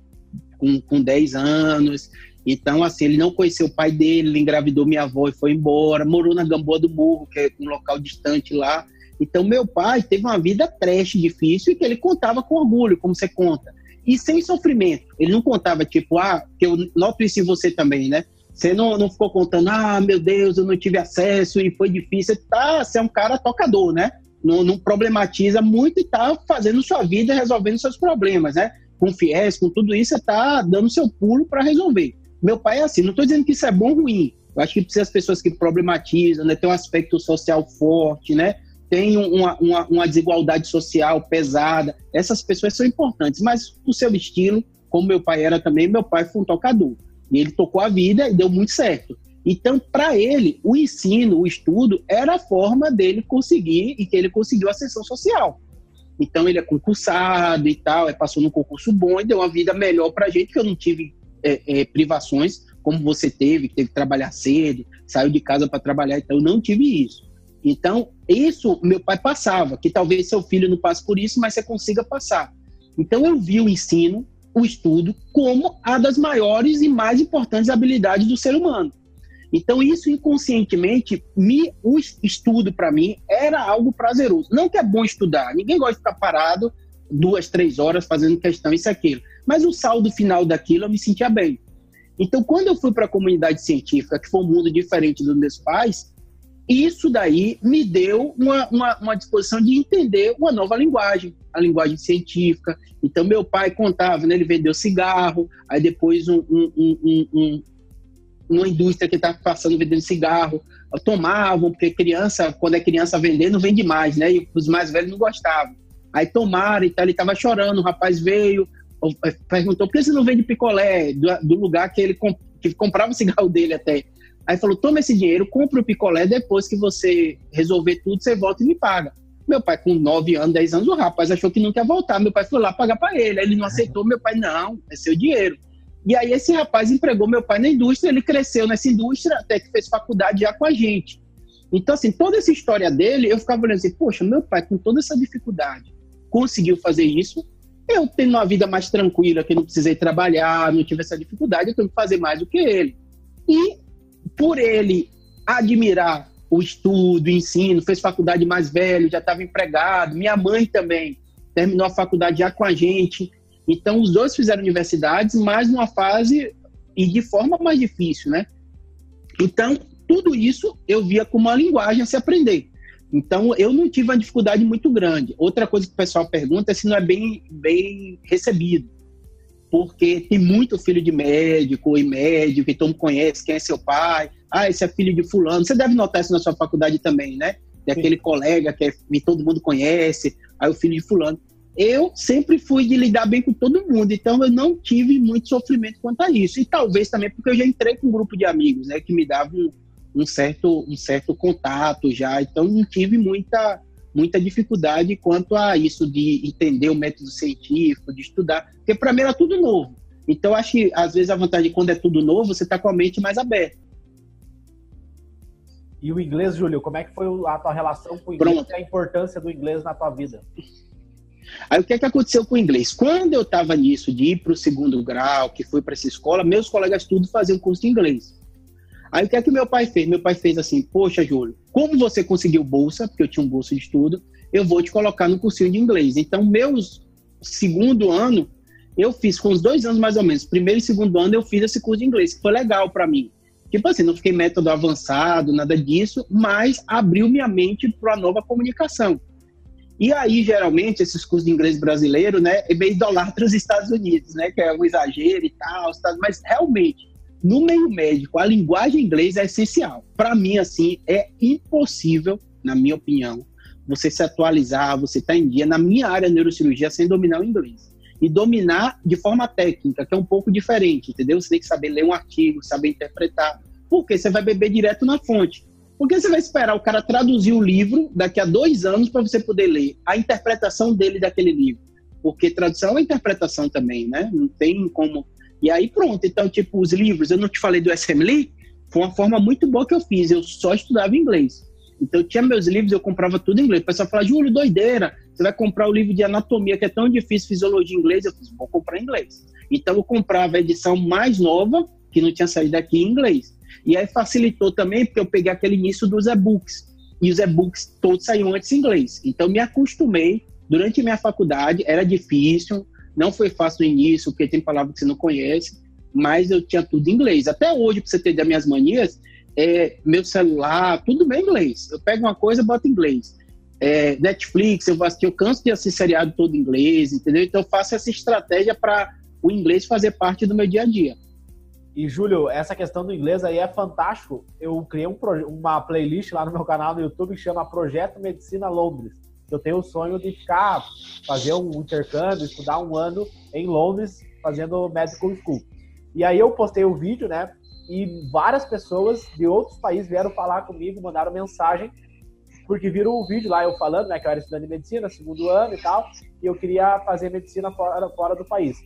com, com 10 anos. Então, assim, ele não conheceu o pai dele, ele engravidou minha avó e foi embora, morou na Gamboa do Burro, que é um local distante lá. Então, meu pai teve uma vida trash, difícil, e que ele contava com orgulho, como você conta. E sem sofrimento. Ele não contava, tipo, ah, que eu noto isso em você também, né? Você não, não ficou contando, ah, meu Deus, eu não tive acesso e foi difícil. Você, tá, você é um cara tocador, né? Não, não problematiza muito e tá fazendo sua vida, resolvendo seus problemas, né? Com fiéis, com tudo isso, você tá dando seu pulo para resolver. Meu pai é assim, não estou dizendo que isso é bom ou ruim. Eu acho que precisa as pessoas que problematizam, né? Tem um aspecto social forte, né? Tem uma, uma, uma desigualdade social pesada. Essas pessoas são importantes, mas o seu estilo, como meu pai era também, meu pai foi um tocador. E ele tocou a vida e deu muito certo. Então, para ele, o ensino, o estudo, era a forma dele conseguir e que ele conseguiu ascensão social. Então, ele é concursado e tal, é, passou num concurso bom e deu uma vida melhor para a gente, que eu não tive é, é, privações como você teve, que teve que trabalhar cedo, saiu de casa para trabalhar, então eu não tive isso. Então, isso meu pai passava, que talvez seu filho não passe por isso, mas você consiga passar. Então, eu vi o ensino o estudo como a das maiores e mais importantes habilidades do ser humano. Então, isso inconscientemente, me, o estudo para mim era algo prazeroso. Não que é bom estudar, ninguém gosta de ficar parado duas, três horas fazendo questão, isso e aquilo. Mas o saldo final daquilo eu me sentia bem. Então, quando eu fui para a comunidade científica, que foi um mundo diferente dos meus pais, isso daí me deu uma, uma, uma, disposição de entender uma nova linguagem, a linguagem científica. Então, meu pai contava, né, ele vendeu cigarro, aí depois um, um, um, uma indústria que estava passando vendendo cigarro, tomavam, porque criança, quando é criança vender, não vende mais, né? E os mais velhos não gostavam. Aí tomaram, então ele estava chorando, o rapaz veio, perguntou, por que você não vende picolé do, do lugar que ele comp que comprava o cigarro dele até? Aí falou: toma esse dinheiro, compra o picolé, depois que você resolver tudo, você volta e me paga. Meu pai, com 9 anos, 10 anos, o rapaz achou que não quer voltar. Meu pai foi lá pagar para ele. Aí ele não aceitou. Meu pai, não, é seu dinheiro. E aí esse rapaz empregou meu pai na indústria, ele cresceu nessa indústria, até que fez faculdade já com a gente. Então, assim, toda essa história dele, eu ficava olhando assim, poxa, meu pai, com toda essa dificuldade, conseguiu fazer isso. Eu tendo uma vida mais tranquila, que não precisei trabalhar, não tive essa dificuldade, eu tenho que fazer mais do que ele. E por ele admirar o estudo, o ensino, fez faculdade mais velho, já estava empregado. Minha mãe também terminou a faculdade já com a gente. Então, os dois fizeram universidades, mas numa fase e de forma mais difícil, né? Então, tudo isso eu via como uma linguagem a se aprender. Então, eu não tive uma dificuldade muito grande. Outra coisa que o pessoal pergunta é se não é bem, bem recebido. Porque tem muito filho de médico e médico, que todo mundo conhece, quem é seu pai. Ah, esse é filho de fulano. Você deve notar isso na sua faculdade também, né? Tem aquele colega que, é, que todo mundo conhece, aí o filho de fulano. Eu sempre fui de lidar bem com todo mundo, então eu não tive muito sofrimento quanto a isso. E talvez também porque eu já entrei com um grupo de amigos, né, que me davam um certo, um certo contato já, então não tive muita, muita dificuldade quanto a isso de entender o método científico, de estudar, porque para mim era tudo novo. Então acho que às vezes a vantagem de quando é tudo novo, você está com a mente mais aberta. E o inglês, Júlio, como é que foi a tua relação com o inglês Pronto. e a importância do inglês na tua vida? Aí o que, é que aconteceu com o inglês? Quando eu estava nisso, de ir para o segundo grau, que fui para essa escola, meus colegas tudo faziam curso de inglês. Aí o que é que meu pai fez? Meu pai fez assim, poxa, Júlio, como você conseguiu bolsa, porque eu tinha um bolsa de estudo, eu vou te colocar no cursinho de inglês. Então, meus segundo ano, eu fiz com uns dois anos mais ou menos, primeiro e segundo ano eu fiz esse curso de inglês, que foi legal para mim. Tipo assim, não fiquei método avançado, nada disso, mas abriu minha mente para a nova comunicação. E aí, geralmente, esses cursos de inglês brasileiro, né, é meio idolatra os Estados Unidos, né, que é um exagero e tal, mas realmente, no meio médico, a linguagem inglesa é essencial. Para mim, assim, é impossível, na minha opinião, você se atualizar, você estar tá em dia na minha área de neurocirurgia sem dominar o inglês. E dominar de forma técnica, que é um pouco diferente, entendeu? Você tem que saber ler um artigo, saber interpretar, porque você vai beber direto na fonte. Porque você vai esperar o cara traduzir o livro daqui a dois anos para você poder ler a interpretação dele daquele livro. Porque tradução é interpretação também, né? Não tem como e aí pronto, então tipo os livros, eu não te falei do SM Lee, foi uma forma muito boa que eu fiz, eu só estudava inglês. Então tinha meus livros, eu comprava tudo em inglês. O pessoal fala, Júlio, doideira, você vai comprar o livro de anatomia que é tão difícil, fisiologia em inglês, eu fiz, vou comprar em inglês. Então eu comprava a edição mais nova, que não tinha saído aqui em inglês. E aí facilitou também, porque eu peguei aquele início dos e-books. E os e-books todos saíam antes em inglês. Então me acostumei, durante minha faculdade, era difícil, não foi fácil no início, porque tem palavras que você não conhece, mas eu tinha tudo em inglês. Até hoje, para você ter das minhas manias, é, meu celular, tudo bem em inglês. Eu pego uma coisa, boto inglês. É, Netflix, eu, assistir, eu canso de assistir seriado todo em inglês, entendeu? Então eu faço essa estratégia para o inglês fazer parte do meu dia a dia. E, Júlio, essa questão do inglês aí é fantástico. Eu criei um, uma playlist lá no meu canal no YouTube que chama Projeto Medicina Londres eu tenho o sonho de ficar, fazer um intercâmbio, estudar um ano em Londres, fazendo medical school. E aí eu postei o vídeo, né? E várias pessoas de outros países vieram falar comigo, mandaram mensagem, porque viram o vídeo lá eu falando, né? Que eu era estudante de medicina, segundo ano e tal, e eu queria fazer medicina fora, fora do país.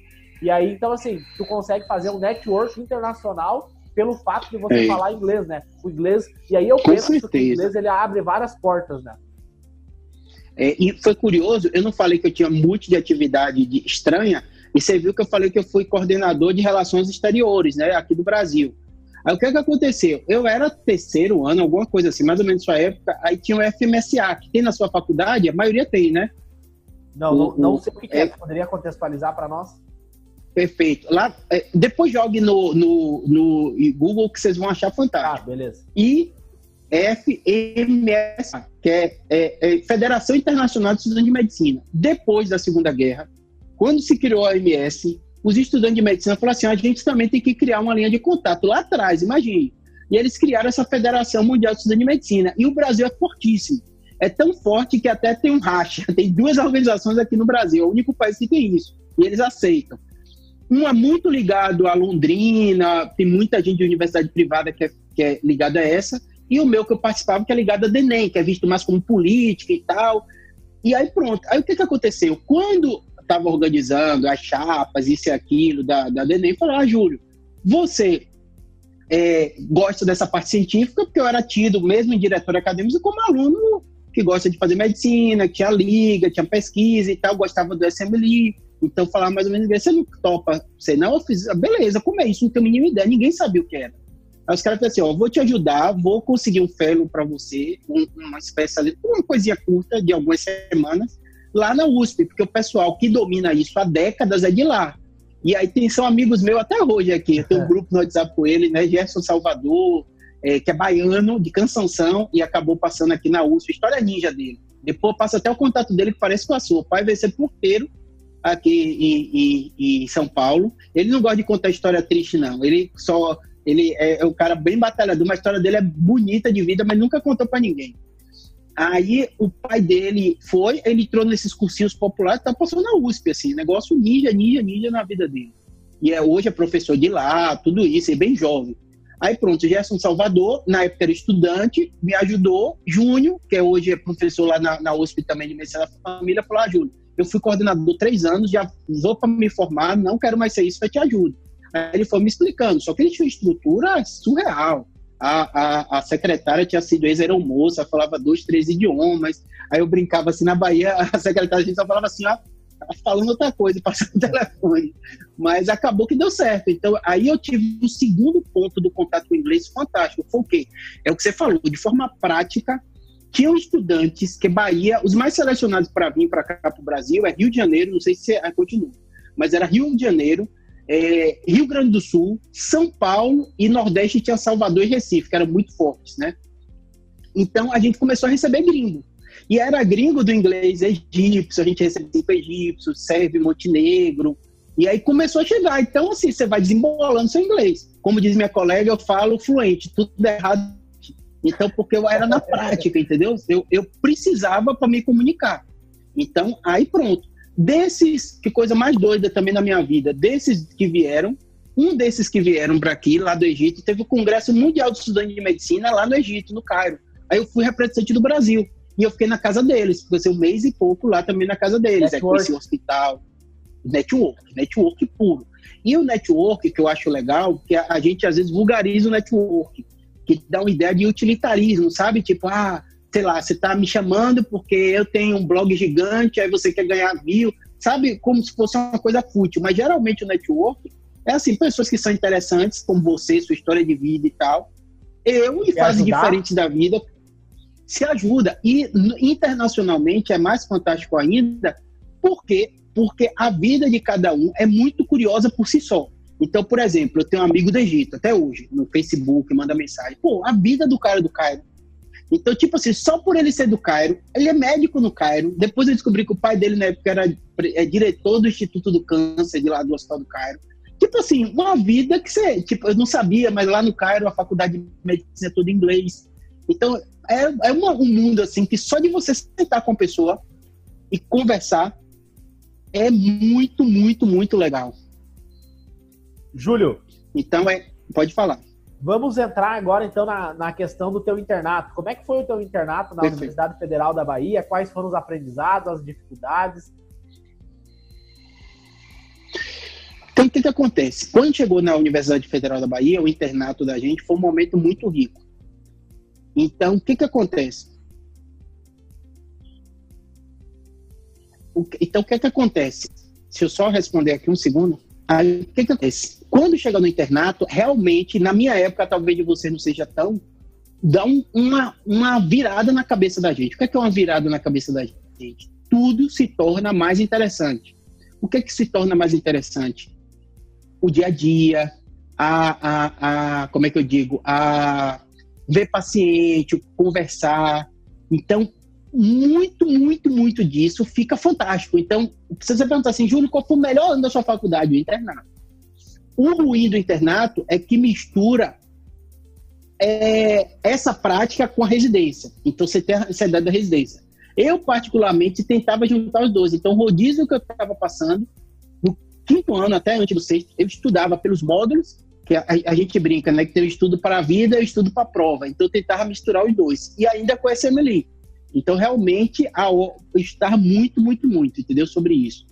E aí, então, assim, tu consegue fazer um network internacional pelo fato de você falar inglês, né? O inglês. E aí eu Com penso certeza. que o inglês ele abre várias portas, né? É, e foi curioso, eu não falei que eu tinha muito de atividade de, estranha, e você viu que eu falei que eu fui coordenador de relações exteriores, né, aqui do Brasil. Aí o que, é que aconteceu? Eu era terceiro ano, alguma coisa assim, mais ou menos sua época, aí tinha o FMSA, que tem na sua faculdade, a maioria tem, né? Não, o, não, não sei o que, que é. é. Poderia contextualizar para nós? Perfeito. Lá, é, depois jogue no, no, no Google que vocês vão achar fantástico. Ah, beleza. E FMS, que é, é, é, Federação Internacional de Estudantes de Medicina. Depois da Segunda Guerra, quando se criou a OMS, os estudantes de medicina falaram assim: a gente também tem que criar uma linha de contato lá atrás, imagine. E eles criaram essa Federação Mundial de Estudantes de Medicina. E o Brasil é fortíssimo. É tão forte que até tem um racha. Tem duas organizações aqui no Brasil, é o único país que tem isso. E eles aceitam. Um é muito ligado a Londrina, tem muita gente de universidade privada que é, que é ligada a essa e o meu que eu participava, que é ligado a DENEM, que é visto mais como política e tal. E aí pronto. Aí o que, que aconteceu? Quando estava organizando as chapas, isso e aquilo da, da DENEM, falou, ah, Júlio, você é, gosta dessa parte científica, porque eu era tido, mesmo em diretor acadêmico, como aluno que gosta de fazer medicina, tinha liga, tinha pesquisa e tal, gostava do SMLI, então falava mais ou menos, você não topa, você não, eu fiz, beleza, como é isso? Não tenho a mínima ideia, ninguém sabia o que era. Aí os caras falaram assim, ó, vou te ajudar, vou conseguir um fellow para você, um, uma espécie ali, uma coisinha curta de algumas semanas, lá na USP, porque o pessoal que domina isso há décadas é de lá. E aí tem, são amigos meus até hoje aqui, eu tenho um é. grupo no WhatsApp com ele, né, Gerson Salvador, é, que é baiano, de Cansanção, e acabou passando aqui na USP. História ninja dele. Depois passa até o contato dele que parece com a sua. O pai vai ser porteiro aqui em, em, em, São Paulo. Ele não gosta de contar história triste, não. Ele só. Ele é, é um cara bem batalhador, mas a história dele é bonita de vida, mas nunca contou para ninguém. Aí o pai dele foi, ele entrou nesses cursinhos populares, tá passando na USP, assim, negócio ninja, ninja, ninja na vida dele. E é, hoje é professor de lá, tudo isso, é bem jovem. Aí pronto, Gerson Salvador, na época era estudante, me ajudou. Júnior, que é hoje é professor lá na, na USP também de medicina da família, falou: ah, Júnior, eu fui coordenador três anos, já vou para me formar, não quero mais ser isso, eu te ajudo. Aí ele foi me explicando, só que ele tinha uma estrutura surreal. A, a, a secretária tinha sido ex-aeromoça, falava dois, três idiomas. Aí eu brincava assim na Bahia, a secretária a gente só falava assim, ó, tá falando outra coisa, passando o telefone. Mas acabou que deu certo. Então, aí eu tive um segundo ponto do contato com o inglês fantástico. Foi o quê? É o que você falou, de forma prática, tinham estudantes que Bahia, os mais selecionados para vir para cá para o Brasil é Rio de Janeiro, não sei se é, continua, mas era Rio de Janeiro, é, Rio Grande do Sul, São Paulo e Nordeste tinha Salvador e Recife, que eram muito fortes, né? Então a gente começou a receber gringo. E era gringo do inglês egípcio, a gente recebia cinco egípcios, serve Montenegro. E aí começou a chegar. Então, assim, você vai desembolando seu inglês. Como diz minha colega, eu falo fluente, tudo errado então, porque eu era na prática, entendeu? Eu, eu precisava para me comunicar. Então, aí pronto. Desses, que coisa mais doida também na minha vida, desses que vieram, um desses que vieram para aqui, lá do Egito, teve o Congresso Mundial de Estudantes de Medicina lá no Egito, no Cairo. Aí eu fui representante do Brasil. E eu fiquei na casa deles, fiquei um mês e pouco lá também na casa deles. Network. Aí conheci o hospital, network, network puro. E o network, que eu acho legal, que a, a gente às vezes vulgariza o network que dá uma ideia de utilitarismo, sabe? Tipo, ah, sei lá, você está me chamando porque eu tenho um blog gigante, aí você quer ganhar view, sabe? Como se fosse uma coisa fútil. Mas geralmente o network é assim, pessoas que são interessantes, como você, sua história de vida e tal. Eu, em fases diferentes da vida, se ajuda. E internacionalmente é mais fantástico ainda, por quê? Porque a vida de cada um é muito curiosa por si só. Então, por exemplo, eu tenho um amigo do Egito, até hoje, no Facebook, manda mensagem. Pô, a vida do cara do Cairo. Então, tipo assim, só por ele ser do Cairo, ele é médico no Cairo. Depois eu descobri que o pai dele, na época, era é, diretor do Instituto do Câncer, de lá do Hospital do Cairo. Tipo assim, uma vida que você, tipo, eu não sabia, mas lá no Cairo a faculdade de medicina é toda em inglês. Então, é, é uma, um mundo assim que só de você sentar com a pessoa e conversar é muito, muito, muito legal. Júlio. Então, é, pode falar. Vamos entrar agora, então, na, na questão do teu internato. Como é que foi o teu internato na Perfeito. Universidade Federal da Bahia? Quais foram os aprendizados, as dificuldades? Então, o que, que acontece? Quando chegou na Universidade Federal da Bahia, o internato da gente foi um momento muito rico. Então, o que, que acontece? Então, o que, que acontece? Se eu só responder aqui um segundo. Aí, o que, que acontece? Quando chega no internato, realmente, na minha época, talvez de você não seja tão, dá um, uma, uma virada na cabeça da gente. O que é, que é uma virada na cabeça da gente? Tudo se torna mais interessante. O que é que se torna mais interessante? O dia a dia, a, a, a como é que eu digo? A ver paciente, conversar. Então, muito, muito, muito disso fica fantástico. Então, você perguntar assim, Júlio, qual foi o melhor ano da sua faculdade? O internato. O ruim do internato é que mistura é, essa prática com a residência. Então, você tem a ideia da residência. Eu, particularmente, tentava juntar os dois. Então, o rodízio que eu estava passando, no quinto ano, até antes do sexto, eu estudava pelos módulos, que a, a gente brinca, né? Que tem o estudo para a vida e o estudo para a prova. Então, eu tentava misturar os dois. E ainda com a SMLI. Então, realmente, a, estar muito, muito, muito, entendeu? Sobre isso.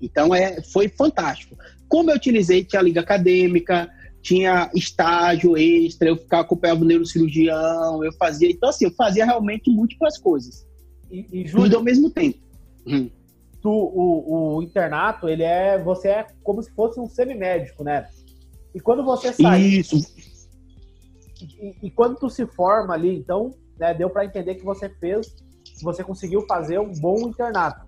Então, é, foi fantástico. Como eu utilizei, tinha liga acadêmica, tinha estágio extra, eu ficava acompanhando o neurocirurgião, eu fazia. Então, assim, eu fazia realmente múltiplas coisas. E, e Júlio, tudo ao mesmo tempo. Hum. Tu, o, o, internato, ele é. Você é como se fosse um semimédico, né? E quando você sai. Isso. E, e, quando tu se forma ali, então, né, deu para entender que você fez, você conseguiu fazer um bom internato.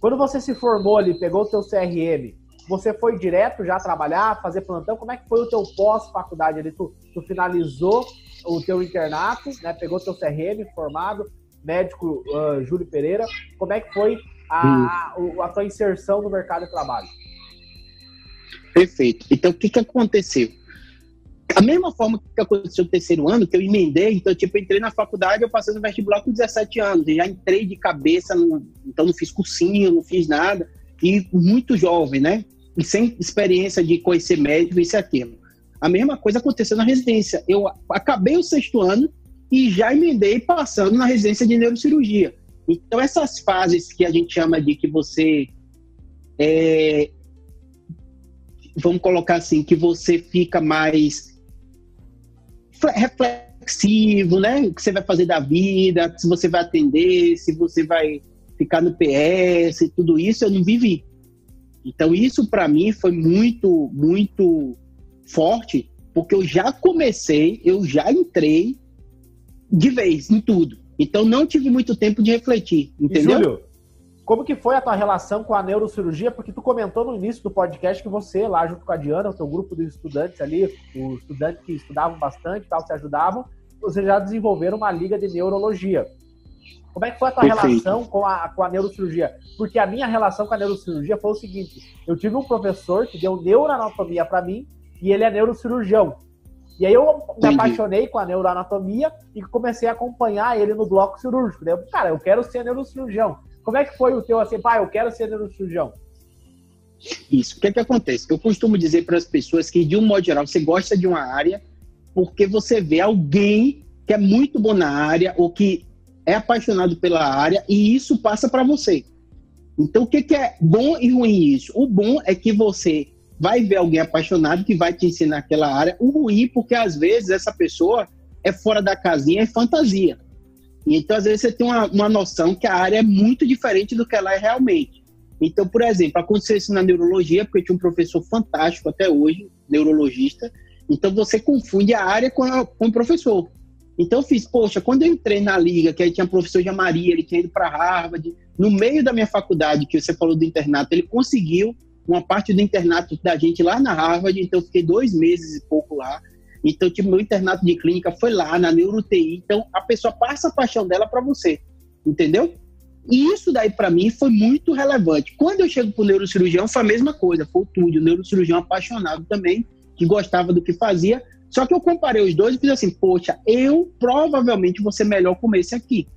Quando você se formou ali, pegou o seu CRM, você foi direto já trabalhar, fazer plantão? Como é que foi o teu pós-faculdade ali? Tu, tu, finalizou o teu internato, né? Pegou teu CRM formado, médico uh, Júlio Pereira. Como é que foi a, a, a tua inserção no mercado de trabalho? Perfeito. Então, o que, que aconteceu? A mesma forma que aconteceu no terceiro ano, que eu emendei, então, tipo, eu entrei na faculdade, eu passei no vestibular com 17 anos, já entrei de cabeça, no, então não fiz cursinho, não fiz nada, e muito jovem, né? E sem experiência de conhecer médico, isso e aquilo. A mesma coisa aconteceu na residência. Eu acabei o sexto ano e já emendei passando na residência de neurocirurgia. Então, essas fases que a gente chama de que você é, vamos colocar assim, que você fica mais reflexivo, né? O que você vai fazer da vida, se você vai atender, se você vai ficar no PS, tudo isso eu não vivi. Então isso para mim foi muito, muito forte, porque eu já comecei, eu já entrei de vez em tudo. Então não tive muito tempo de refletir, entendeu? E, Júlio, como que foi a tua relação com a neurocirurgia? Porque tu comentou no início do podcast que você, lá junto com a Diana, o teu grupo de estudantes ali, os estudantes que estudavam bastante tal, se ajudavam, vocês já desenvolveram uma liga de neurologia. Como é que foi a tua Perfeito. relação com a, com a neurocirurgia? Porque a minha relação com a neurocirurgia foi o seguinte: eu tive um professor que deu neuroanatomia para mim e ele é neurocirurgião. E aí eu me apaixonei com a neuroanatomia e comecei a acompanhar ele no bloco cirúrgico. Daí eu, cara, eu quero ser neurocirurgião. Como é que foi o teu assim, pai, eu quero ser neurocirurgião? Isso. O que é que acontece? Eu costumo dizer para as pessoas que, de um modo geral, você gosta de uma área porque você vê alguém que é muito bom na área ou que é apaixonado pela área e isso passa para você. Então, o que, que é bom e ruim isso? O bom é que você vai ver alguém apaixonado que vai te ensinar aquela área. O ruim, porque às vezes essa pessoa é fora da casinha, é fantasia. Então, às vezes, você tem uma, uma noção que a área é muito diferente do que ela é realmente. Então, por exemplo, aconteceu isso na neurologia, porque tinha um professor fantástico até hoje, neurologista. Então, você confunde a área com, a, com o professor. Então, eu fiz, poxa, quando eu entrei na liga, que aí tinha o professor Jean Maria, ele tinha ido para Harvard, no meio da minha faculdade, que você falou do internato, ele conseguiu uma parte do internato da gente lá na Harvard, então eu fiquei dois meses e pouco lá. Então, tipo, meu internato de clínica foi lá na NeuroTI. Então, a pessoa passa a paixão dela para você, entendeu? E isso daí, para mim, foi muito relevante. Quando eu chego pro neurocirurgião, foi a mesma coisa. Foi o Túlio, neurocirurgião apaixonado também, que gostava do que fazia. Só que eu comparei os dois e fiz assim, poxa, eu provavelmente vou ser melhor com esse aqui.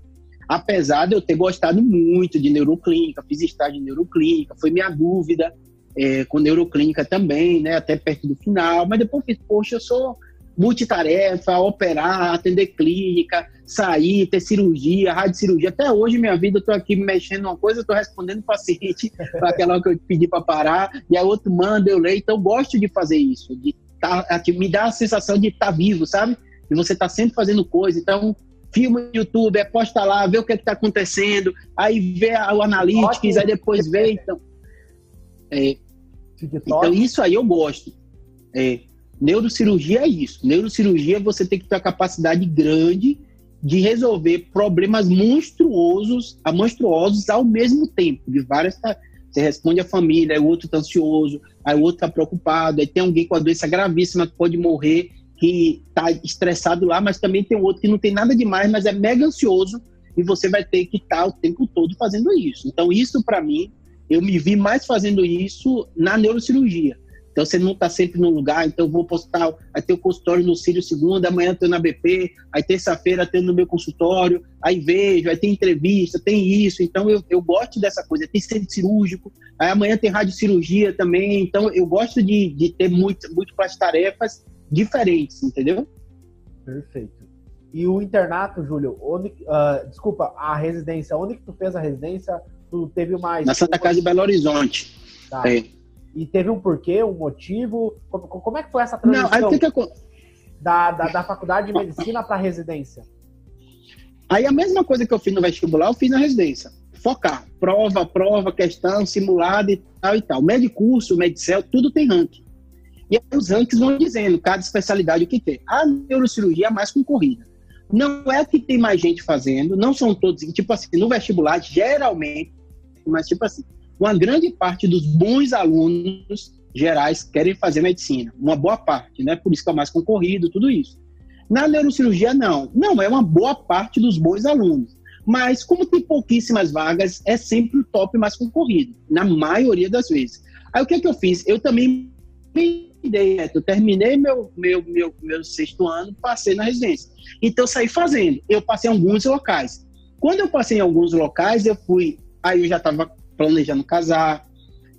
Apesar de eu ter gostado muito de neuroclínica, fiz estágio de neuroclínica, foi minha dúvida é, com neuroclínica também, né, até perto do final. Mas depois fiz, poxa, eu sou multitarefa, operar, atender clínica, sair, ter cirurgia, cirurgia. Até hoje, minha vida, eu tô aqui mexendo uma coisa, eu tô respondendo paciente para aquela que eu pedi para parar, e a outra manda, eu leio. Então, eu gosto de fazer isso, de tá, me dá a sensação de estar tá vivo, sabe? E você tá sempre fazendo coisa. Então, filma no YouTube, é posta lá, vê o que é está acontecendo, aí vê o Analytics, aí depois vê. Então, é, então, isso aí eu gosto. É, Neurocirurgia é isso. Neurocirurgia você tem que ter a capacidade grande de resolver problemas monstruosos, monstruosos ao mesmo tempo, de várias você responde a família, aí o outro está ansioso, aí o outro está preocupado, aí tem alguém com a doença gravíssima que pode morrer, que está estressado lá, mas também tem outro que não tem nada demais, mas é mega ansioso e você vai ter que estar tá o tempo todo fazendo isso. Então, isso para mim, eu me vi mais fazendo isso na neurocirurgia. Então você não está sempre no lugar, então eu vou postar, aí tem o consultório no Círio segunda, amanhã eu na BP, aí terça-feira tenho no meu consultório, aí vejo, aí tem entrevista, tem isso, então eu, eu gosto dessa coisa, tem centro cirúrgico, aí amanhã tem radiocirurgia também, então eu gosto de, de ter muito, múltiplas tarefas diferentes, entendeu? Perfeito. E o internato, Júlio, onde, uh, desculpa, a residência, onde que tu fez a residência? Tu teve mais... Na Santa Casa de Belo Horizonte. Tá. É. E teve um porquê, um motivo? Como, como é que foi essa transição Não, aí que que... Da, da, da faculdade de medicina para residência? Aí a mesma coisa que eu fiz no vestibular, eu fiz na residência. Focar. Prova, prova, questão, simulado e tal e tal. Medicurso, Medicel, tudo tem ranking. E aí os rankings vão dizendo, cada especialidade o que tem. A neurocirurgia é mais concorrida. Não é que tem mais gente fazendo, não são todos, tipo assim, no vestibular, geralmente, mas tipo assim, uma grande parte dos bons alunos gerais querem fazer medicina, uma boa parte, né? Por isso que é mais concorrido, tudo isso. Na neurocirurgia, não. Não, é uma boa parte dos bons alunos. Mas, como tem pouquíssimas vagas, é sempre o top mais concorrido, na maioria das vezes. Aí, o que é que eu fiz? Eu também ideia. Né? Eu terminei meu, meu, meu, meu sexto ano, passei na residência. Então, eu saí fazendo. Eu passei em alguns locais. Quando eu passei em alguns locais, eu fui. Aí eu já estava planejando casar.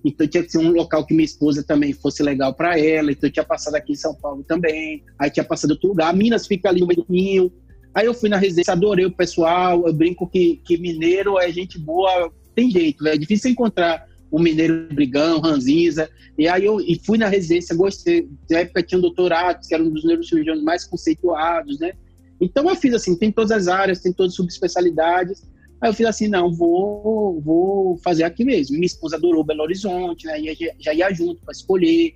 Então tinha que ser um local que minha esposa também fosse legal para ela. Então eu tinha passado aqui em São Paulo também. Aí tinha passado outro lugar. Minas fica ali no meio Aí eu fui na residência, adorei o pessoal. Eu brinco que, que mineiro é gente boa, tem jeito. É difícil encontrar um mineiro brigão, ranzinza. E aí eu e fui na residência, gostei. Na época tinha um doutorado, que era um dos neurocirurgiões mais conceituados, né? Então eu fiz assim, tem todas as áreas, tem todas as subespecialidades. Aí eu fiz assim, não, vou, vou fazer aqui mesmo. Minha esposa adorou Belo Horizonte, né? E já ia junto para escolher,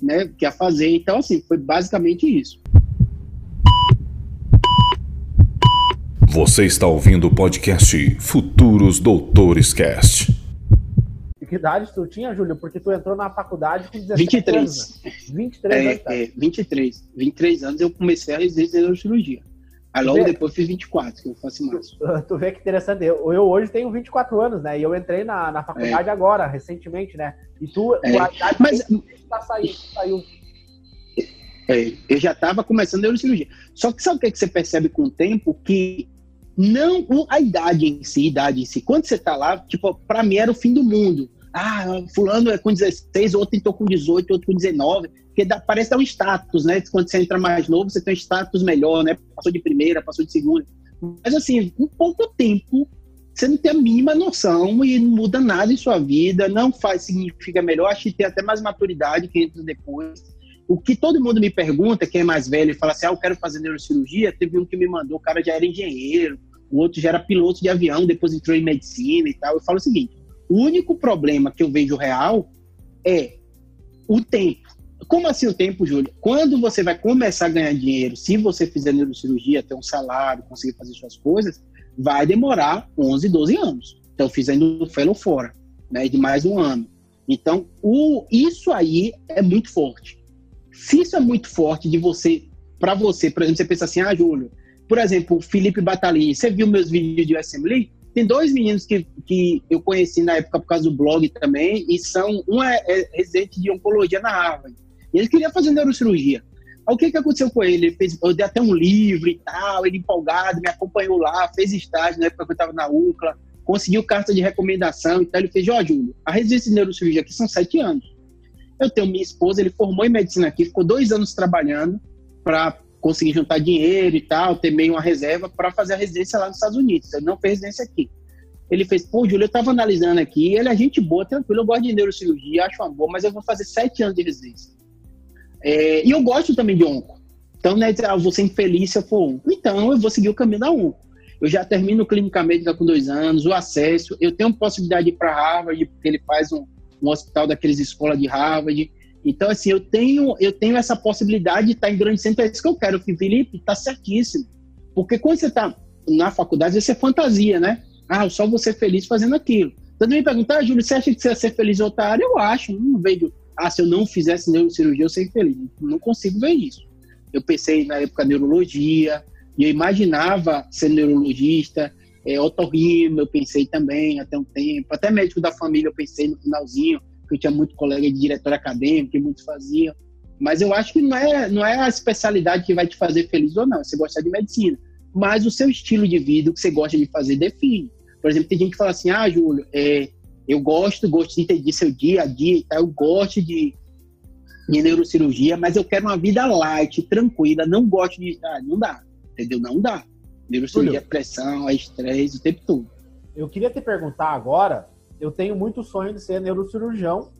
né? O que ia fazer. Então, assim, foi basicamente isso. Você está ouvindo o podcast Futuros Doutores Cast. Que idade tu tinha, Júlio? Porque tu entrou na faculdade com 17 23. anos. 23 é, anos. É, 23. 23 anos eu comecei a residência de neurocirurgia. Aí logo depois fiz 24, que eu faço mais. Tu, tu vê que interessante. Eu, eu, hoje tenho 24 anos, né? E eu entrei na, na faculdade é. agora, recentemente, né? E tu, é. a idade Mas, tá saindo, saiu. É, eu já estava começando neurocirurgia. Só que sabe o que, é que você percebe com o tempo? Que não a idade em si, idade em si. Quando você está lá, tipo, para mim era o fim do mundo. Ah, fulano é com 16, outro entrou com 18, outro com 19, porque dá, parece dar um status, né? Quando você entra mais novo, você tem um status melhor, né? Passou de primeira, passou de segunda. Mas assim, com pouco tempo, você não tem a mínima noção e não muda nada em sua vida, não faz, significa melhor, acho que tem até mais maturidade que entra depois. O que todo mundo me pergunta, quem é mais velho, e fala assim, ah, eu quero fazer neurocirurgia, teve um que me mandou, o cara já era engenheiro, o outro já era piloto de avião, depois entrou em medicina e tal. Eu falo o seguinte, o único problema que eu vejo real é o tempo. Como assim o tempo, Júlio? Quando você vai começar a ganhar dinheiro, se você fizer neurocirurgia, ter um salário, conseguir fazer suas coisas, vai demorar 11, 12 anos. Então, fiz ainda o fellow fora, né, de mais um ano. Então, o, isso aí é muito forte. Se isso é muito forte de você, para você, por exemplo, você pensa assim, ah, Júlio, por exemplo, Felipe Batalini, você viu meus vídeos de USMLE? Tem dois meninos que, que eu conheci na época por causa do blog também, e são um é, é residente de oncologia na Harvard. E ele queria fazer neurocirurgia. o que, que aconteceu com ele? ele fez, eu dei até um livro e tal, ele empolgado, me acompanhou lá, fez estágio na época que eu estava na UCLA, conseguiu carta de recomendação e tal. Ele fez, ó, Júlio, a residência de neurocirurgia aqui são sete anos. Eu tenho minha esposa, ele formou em medicina aqui, ficou dois anos trabalhando para conseguir juntar dinheiro e tal, ter meio uma reserva para fazer a residência lá nos Estados Unidos. Ele não fez residência aqui. Ele fez, pô, Júlio, eu estava analisando aqui, ele é gente boa, tranquilo, eu gosto de neurocirurgia, acho uma boa, mas eu vou fazer sete anos de residência. É, e eu gosto também de onco. Então, né, eu vou ser infeliz se eu for onco. Então, eu vou seguir o caminho da onco. Eu já termino clínica médica com dois anos, o acesso, eu tenho possibilidade de ir para Harvard, porque ele faz um, um hospital daqueles escola de Harvard, então, assim, eu tenho, eu tenho essa possibilidade de estar em grande centro, é isso que eu quero. Felipe, está certíssimo. Porque quando você está na faculdade, você fantasia, né? Ah, só você feliz fazendo aquilo. Então, me perguntar, ah, Júlio, você acha que você ia ser feliz em outra área? Eu acho. Não vejo, ah, se eu não fizesse neurocirurgia, eu seria feliz. Não consigo ver isso. Eu pensei na época neurologia, e eu imaginava ser neurologista, é, otorrino, eu pensei também até um tempo, até médico da família eu pensei no finalzinho, eu tinha muito colega de diretor acadêmico, que muitos faziam. Mas eu acho que não é, não é a especialidade que vai te fazer feliz ou não, você gosta de medicina. Mas o seu estilo de vida, o que você gosta de fazer, define. Por exemplo, tem gente que fala assim, ah, Júlio, é, eu gosto, gosto de entender seu dia a dia e tal, eu gosto de, de neurocirurgia, mas eu quero uma vida light, tranquila, não gosto de... Ah, não dá, entendeu? Não dá. Neurocirurgia é pressão, é estresse, o tempo todo. Eu queria te perguntar agora, eu tenho muito sonho de ser neurocirurgião,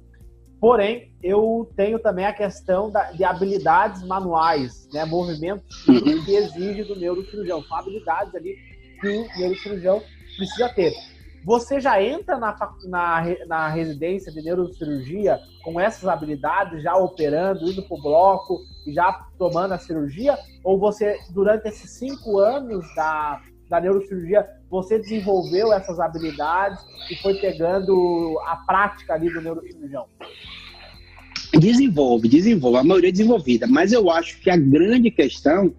porém, eu tenho também a questão da, de habilidades manuais, né, movimentos uhum. que exige do neurocirurgião. São habilidades ali que o neurocirurgião precisa ter. Você já entra na, na, na residência de neurocirurgia com essas habilidades, já operando, indo para o bloco e já tomando a cirurgia? Ou você, durante esses cinco anos da, da neurocirurgia, você desenvolveu essas habilidades e foi pegando a prática ali do neurocirurgião? Desenvolve, desenvolve, a maioria é desenvolvida, mas eu acho que a grande questão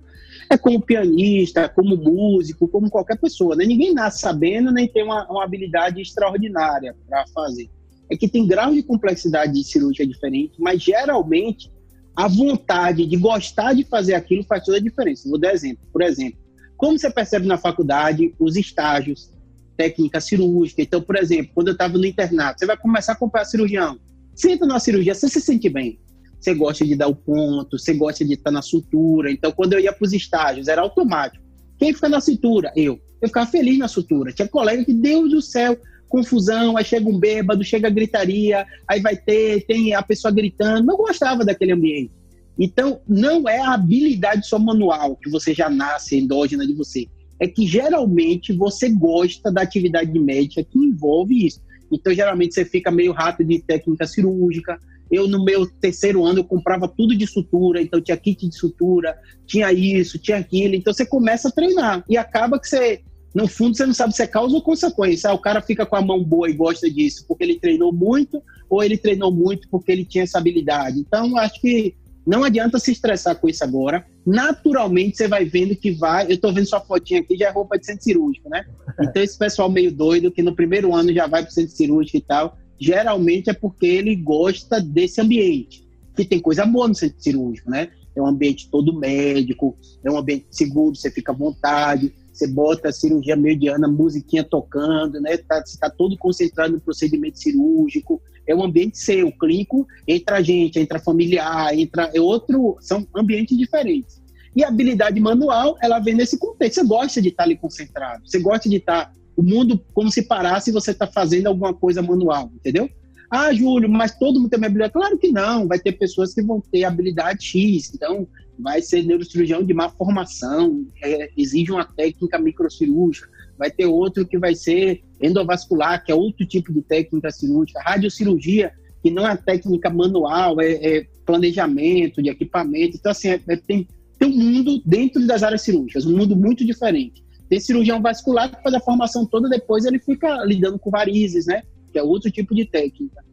é como pianista, como músico, como qualquer pessoa, né? Ninguém nasce sabendo nem tem uma, uma habilidade extraordinária para fazer. É que tem grau de complexidade de cirurgia diferente, mas geralmente a vontade de gostar de fazer aquilo faz toda a diferença. Vou dar exemplo. Por exemplo, como você percebe na faculdade os estágios, técnica cirúrgica. Então, por exemplo, quando eu estava no internato, você vai começar a acompanhar cirurgião. Senta na cirurgia, você se sente bem. Você gosta de dar o ponto, você gosta de estar na sutura. Então, quando eu ia para os estágios, era automático. Quem fica na cintura? Eu. Eu ficava feliz na sutura. Tinha colega que, Deus do céu, confusão, aí chega um bêbado, chega gritaria, aí vai ter, tem a pessoa gritando. Eu gostava daquele ambiente. Então, não é a habilidade só manual que você já nasce endógena de você. É que geralmente você gosta da atividade médica que envolve isso. Então, geralmente você fica meio rápido de técnica cirúrgica. Eu, no meu terceiro ano, eu comprava tudo de sutura. Então, tinha kit de sutura, tinha isso, tinha aquilo. Então, você começa a treinar. E acaba que você no fundo você não sabe se é causa ou consequência. Ah, o cara fica com a mão boa e gosta disso porque ele treinou muito, ou ele treinou muito porque ele tinha essa habilidade. Então, acho que não adianta se estressar com isso agora. Naturalmente, você vai vendo que vai. Eu estou vendo sua fotinha aqui, já é roupa de centro cirúrgico, né? Então, esse pessoal meio doido, que no primeiro ano já vai para o centro cirúrgico e tal, geralmente é porque ele gosta desse ambiente. Que tem coisa boa no centro cirúrgico, né? É um ambiente todo médico, é um ambiente seguro, você fica à vontade você bota a cirurgia mediana, musiquinha tocando, né? Tá, você está todo concentrado no procedimento cirúrgico. É um ambiente seu, clínico, entra gente, entra familiar, entra é outro, são ambientes diferentes. E a habilidade manual, ela vem nesse contexto. Você gosta de estar ali concentrado, você gosta de estar o mundo como se parasse e você está fazendo alguma coisa manual, entendeu? Ah, Júlio, mas todo mundo tem habilidade. Claro que não, vai ter pessoas que vão ter habilidade X. Então, vai ser neurocirurgião de má formação, é, exige uma técnica microcirúrgica, vai ter outro que vai ser endovascular, que é outro tipo de técnica cirúrgica, radiocirurgia, que não é técnica manual, é, é planejamento de equipamento. Então, assim, é, é, tem, tem um mundo dentro das áreas cirúrgicas, um mundo muito diferente. Tem cirurgião vascular que faz a formação toda, depois ele fica lidando com varizes, né? Que é outro tipo de técnica.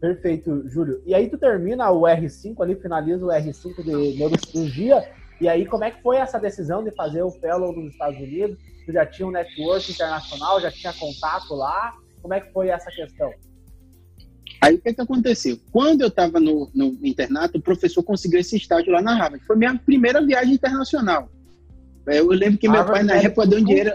Perfeito, Júlio. E aí tu termina o R5 ali, finaliza o R5 de neurocirurgia. E aí, como é que foi essa decisão de fazer o Fellow nos Estados Unidos? Tu já tinha um network internacional, já tinha contato lá? Como é que foi essa questão? Aí o que, que aconteceu? Quando eu estava no, no, internato, o professor conseguiu esse estágio lá na Harvard. Foi minha primeira viagem internacional. Eu lembro que Harvard meu pai, na época, deu um dinheiro.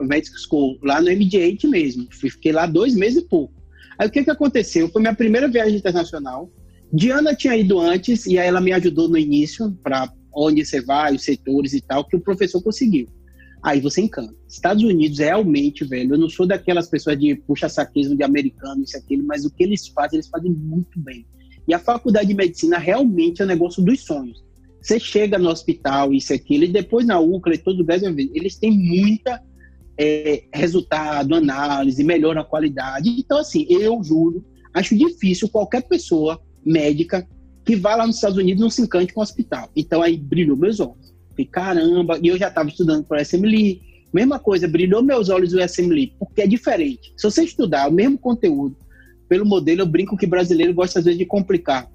Medical School, lá no MD8 mesmo. Fiquei lá dois meses e pouco. Aí o que, que aconteceu? Foi minha primeira viagem internacional. Diana tinha ido antes e aí ela me ajudou no início para onde você vai, os setores e tal, que o professor conseguiu. Aí você encanta. Estados Unidos realmente, velho, eu não sou daquelas pessoas de puxa-saquismo de americano, isso aquilo, mas o que eles fazem, eles fazem muito bem. E a faculdade de medicina realmente é o negócio dos sonhos. Você chega no hospital, isso aquilo, e depois na UCLA e todo o Brasil, eles têm muita é, resultado, análise, melhora a qualidade. Então, assim, eu juro, acho difícil qualquer pessoa médica que vá lá nos Estados Unidos não se encante com o hospital. Então, aí brilhou meus olhos. Falei, caramba, e eu já estava estudando para o SMLI. Mesma coisa, brilhou meus olhos o SMLI, porque é diferente. Se você estudar o mesmo conteúdo, pelo modelo, eu brinco que brasileiro gosta às vezes de complicar.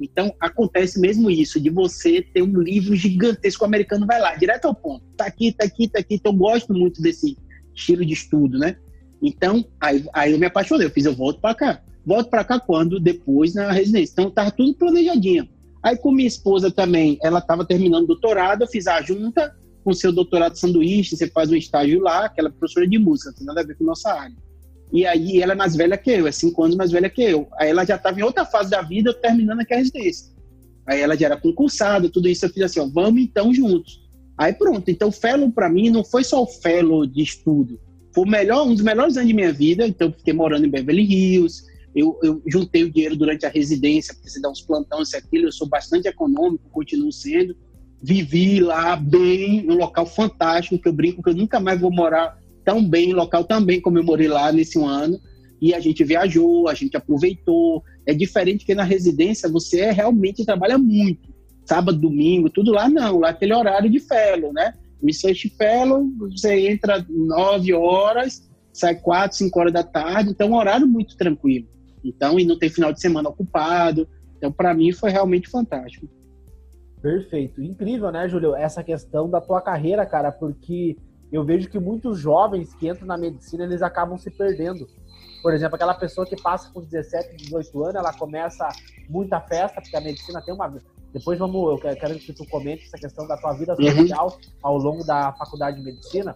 Então, acontece mesmo isso, de você ter um livro gigantesco, o americano vai lá, direto ao ponto. Tá aqui, tá aqui, tá aqui. Então, eu gosto muito desse, estilo de estudo, né? Então, aí, aí eu me apaixonei, eu fiz, eu volto para cá. Volto para cá quando? Depois na residência. Então, tava tudo planejadinho. Aí com minha esposa também, ela estava terminando o doutorado, eu fiz a junta com seu doutorado de sanduíche, você faz um estágio lá, aquela professora de música, não tem nada a ver com nossa área. E aí ela é mais velha que eu, é cinco anos mais velha que eu. Aí ela já estava em outra fase da vida, terminando a residência. Aí ela já era concursada, tudo isso, eu fiz assim, ó, vamos então juntos. Aí pronto. Então, fellow para mim não foi só o fellow de estudo. Foi o melhor, um dos melhores anos de minha vida. Então, fiquei morando em Beverly Hills. Eu, eu juntei o dinheiro durante a residência, porque você dá uns plantões, isso aquilo. Eu sou bastante econômico, continuo sendo. Vivi lá bem, num local fantástico, que eu brinco que eu nunca mais vou morar tão bem, em local tão bem como eu morei lá nesse ano. E a gente viajou, a gente aproveitou. É diferente que na residência você realmente trabalha muito sábado, domingo, tudo lá não, lá aquele horário de fellow, né? Research Fellow, você entra 9 horas, sai 4, 5 horas da tarde, então é um horário muito tranquilo. Então, e não tem final de semana ocupado. Então, para mim, foi realmente fantástico. Perfeito. Incrível, né, Júlio, essa questão da tua carreira, cara, porque eu vejo que muitos jovens que entram na medicina, eles acabam se perdendo. Por exemplo, aquela pessoa que passa com 17, 18 anos, ela começa muita festa, porque a medicina tem uma. Depois vamos, eu quero que tu comente essa questão da tua vida uhum. social uhum. ao longo da faculdade de medicina.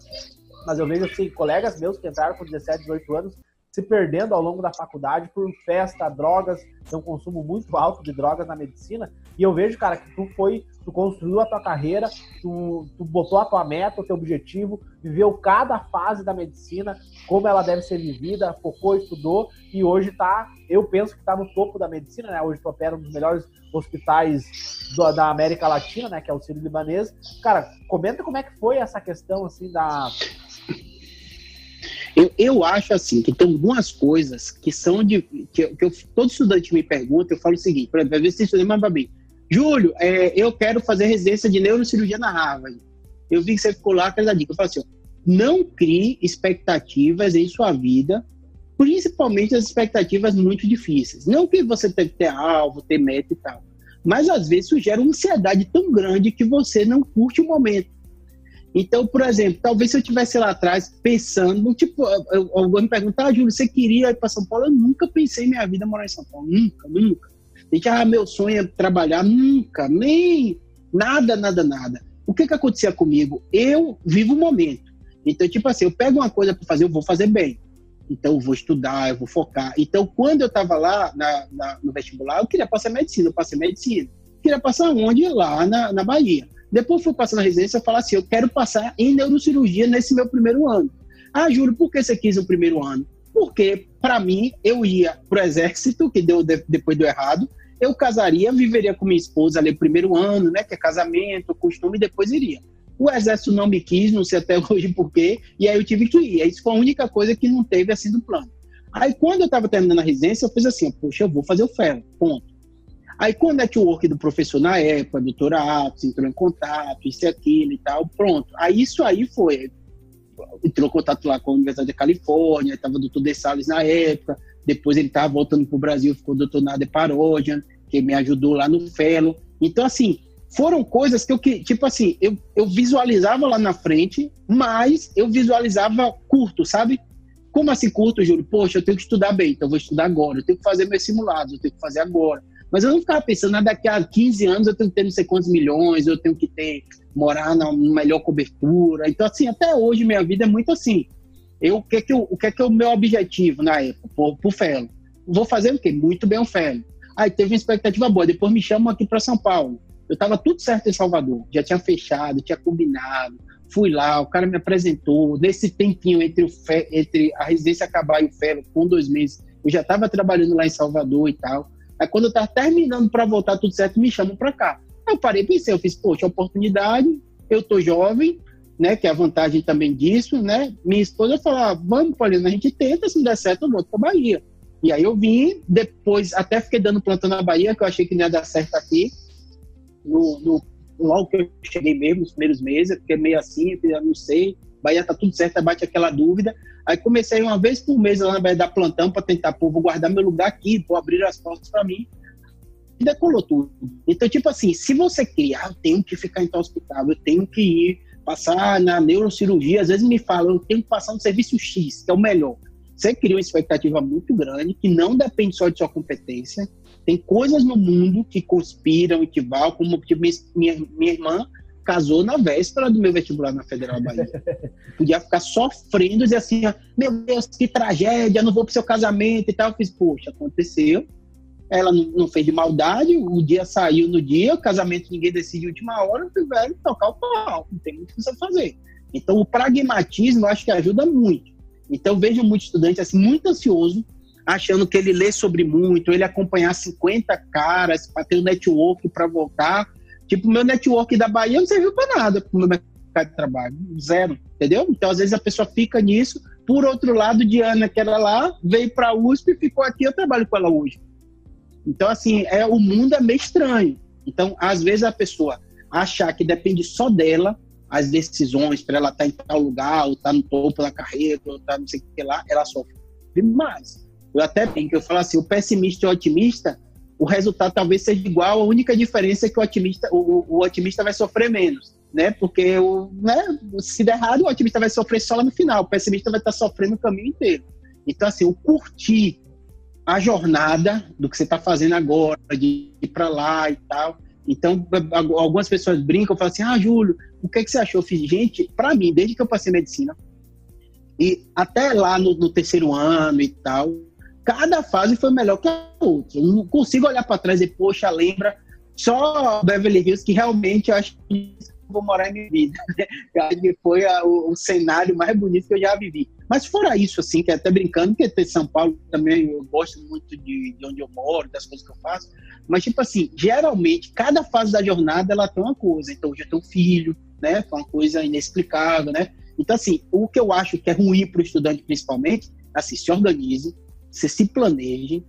Mas eu vejo assim, colegas meus que entraram com 17, 18 anos se perdendo ao longo da faculdade por festa, drogas, tem um consumo muito alto de drogas na medicina. E eu vejo, cara, que tu foi, tu construiu a tua carreira, tu, tu botou a tua meta, o teu objetivo, viveu cada fase da medicina, como ela deve ser vivida, focou, estudou, e hoje tá, eu penso que tá no topo da medicina, né? Hoje tu opera um dos melhores hospitais do, da América Latina, né? Que é o Sírio Libanês. Cara, comenta como é que foi essa questão, assim, da eu, eu acho assim que tem algumas coisas que são de. que, que eu, todo estudante me pergunta, eu falo o seguinte, por exemplo, às vezes você estuda para bem. Júlio, é, eu quero fazer residência de neurocirurgia na Harvard. Eu vi que você ficou lá, aquela dica. Eu falo assim: não crie expectativas em sua vida, principalmente as expectativas muito difíceis. Não que você tenha que ter alvo, ter meta e tal. Mas às vezes isso gera uma ansiedade tão grande que você não curte o momento. Então, por exemplo, talvez se eu tivesse lá atrás pensando, tipo, alguém me perguntar, ah, Júlio, você queria ir para São Paulo? Eu nunca pensei em minha vida morar em São Paulo, nunca, nunca. Gente, ah, meu sonho é trabalhar, nunca, nem nada, nada, nada. O que que acontecia comigo? Eu vivo o momento. Então, tipo assim, eu pego uma coisa para fazer, eu vou fazer bem. Então, eu vou estudar, eu vou focar. Então, quando eu estava lá na, na, no vestibular, eu queria passar medicina, eu passei medicina. Queria passar onde? Lá na, na Bahia. Depois fui passar na residência e falar assim: eu quero passar em neurocirurgia nesse meu primeiro ano. Ah, Júlio, por que você quis o primeiro ano? Porque, para mim, eu ia pro exército, que deu depois do errado, eu casaria, viveria com minha esposa ali primeiro ano, né, que é casamento, costume, e depois iria. O exército não me quis, não sei até hoje por quê, e aí eu tive que ir. Isso foi a única coisa que não teve assim do plano. Aí quando eu estava terminando a residência, eu fiz assim, poxa, eu vou fazer o ferro, ponto. Aí, com o network do professor na época, doutor Atos, entrou em contato, isso e aquilo e tal, pronto. Aí, isso aí foi. Entrou em contato lá com a Universidade da Califórnia, estava o doutor De Salles na época, depois ele estava voltando para o Brasil, ficou o doutor Nader Parojan, que me ajudou lá no Fellow. Então, assim, foram coisas que eu, tipo assim, eu, eu visualizava lá na frente, mas eu visualizava curto, sabe? Como assim curto, Júlio? Poxa, eu tenho que estudar bem, então eu vou estudar agora, eu tenho que fazer meus simulados, eu tenho que fazer agora. Mas eu não ficava pensando, ah, daqui a 15 anos eu tenho que ter não sei quantos milhões, eu tenho que ter, morar na melhor cobertura. Então, assim, até hoje minha vida é muito assim. Eu, o que é que, eu, o que é que é o meu objetivo na época, pro, pro Felo? Vou fazer o quê? Muito bem o Felo. Aí teve uma expectativa boa, depois me chamam aqui para São Paulo. Eu estava tudo certo em Salvador, já tinha fechado, tinha combinado. Fui lá, o cara me apresentou. Nesse tempinho entre, fe, entre a residência acabar e o Felo, com dois meses, eu já estava trabalhando lá em Salvador e tal. Aí quando eu tava terminando para voltar tudo certo, me chamam para cá. Aí eu parei pensei, eu fiz, poxa, oportunidade, eu tô jovem, né, que é a vantagem também disso, né? Minha esposa falou, ah, vamos, Paulina, a gente tenta, se não der certo, eu volto para Bahia. E aí eu vim, depois até fiquei dando plantão na Bahia, que eu achei que não ia dar certo aqui. No, no, logo que eu cheguei mesmo, nos primeiros meses, fiquei meio assim, eu não sei, Bahia tá tudo certo, bate aquela dúvida. Aí comecei uma vez por mês lá na Bahia da plantão para tentar, pô, vou guardar meu lugar aqui, vou abrir as portas para mim. E decolou tudo. Então, tipo assim, se você criar, eu tenho que ficar em tal hospital, eu tenho que ir passar na neurocirurgia, às vezes me falam, eu tenho que passar no serviço X, que é o melhor. Você cria uma expectativa muito grande, que não depende só de sua competência. Tem coisas no mundo que conspiram e que vão, como tipo, minha, minha irmã casou na véspera do meu vestibular na Federal Bahia. Podia ficar sofrendo, dizer assim, meu Deus, que tragédia, não vou pro seu casamento e tal. Eu fiz, poxa, aconteceu. Ela não, não fez de maldade, o dia saiu no dia, o casamento ninguém decide de última hora, tiveram que tocar o pau, não tem muito o que você fazer. Então, o pragmatismo eu acho que ajuda muito. Então, vejo muito estudante assim, muito ansioso, achando que ele lê sobre muito, ele acompanhar 50 caras para ter um network para voltar Tipo, meu network da Bahia não serviu para nada pro meu mercado de trabalho. Zero, entendeu? Então, às vezes, a pessoa fica nisso. Por outro lado, Diana, que era lá, veio para a USP e ficou aqui, eu trabalho com ela hoje. Então, assim, é, o mundo é meio estranho. Então, às vezes, a pessoa achar que depende só dela, as decisões para ela estar tá em tal lugar, ou estar tá no topo da carreira, ou estar tá não sei o que lá, ela sofre demais. Eu até brinco, eu falo assim, o pessimista e o otimista, o resultado talvez seja igual, a única diferença é que o otimista, o, o otimista vai sofrer menos, né? Porque o, né, se der errado, o otimista vai sofrer só lá no final, o pessimista vai estar sofrendo o caminho inteiro. Então, assim, o curtir a jornada do que você está fazendo agora, de ir para lá e tal. Então, algumas pessoas brincam, falam assim: Ah, Júlio, o que, é que você achou? Eu fiz, gente, para mim, desde que eu passei medicina, e até lá no, no, terceiro ano e tal, cada fase foi melhor que a outra. Eu não consigo olhar para trás e, poxa, lembra só Beverly Hills que realmente eu acho que vou morar em minha vida. que foi a, o, o, cenário mais bonito que eu já vivi. Mas fora isso, assim, que até brincando, que ter São Paulo também eu gosto muito de, de onde eu moro, das coisas que eu faço. Mas, tipo assim, geralmente, cada fase da jornada, ela tem uma coisa. Então, hoje eu tenho um filho, né? Foi uma coisa inexplicável, né? Então, assim, o que eu acho que é ruim para o estudante, principalmente, assim, se organize, você se planeje.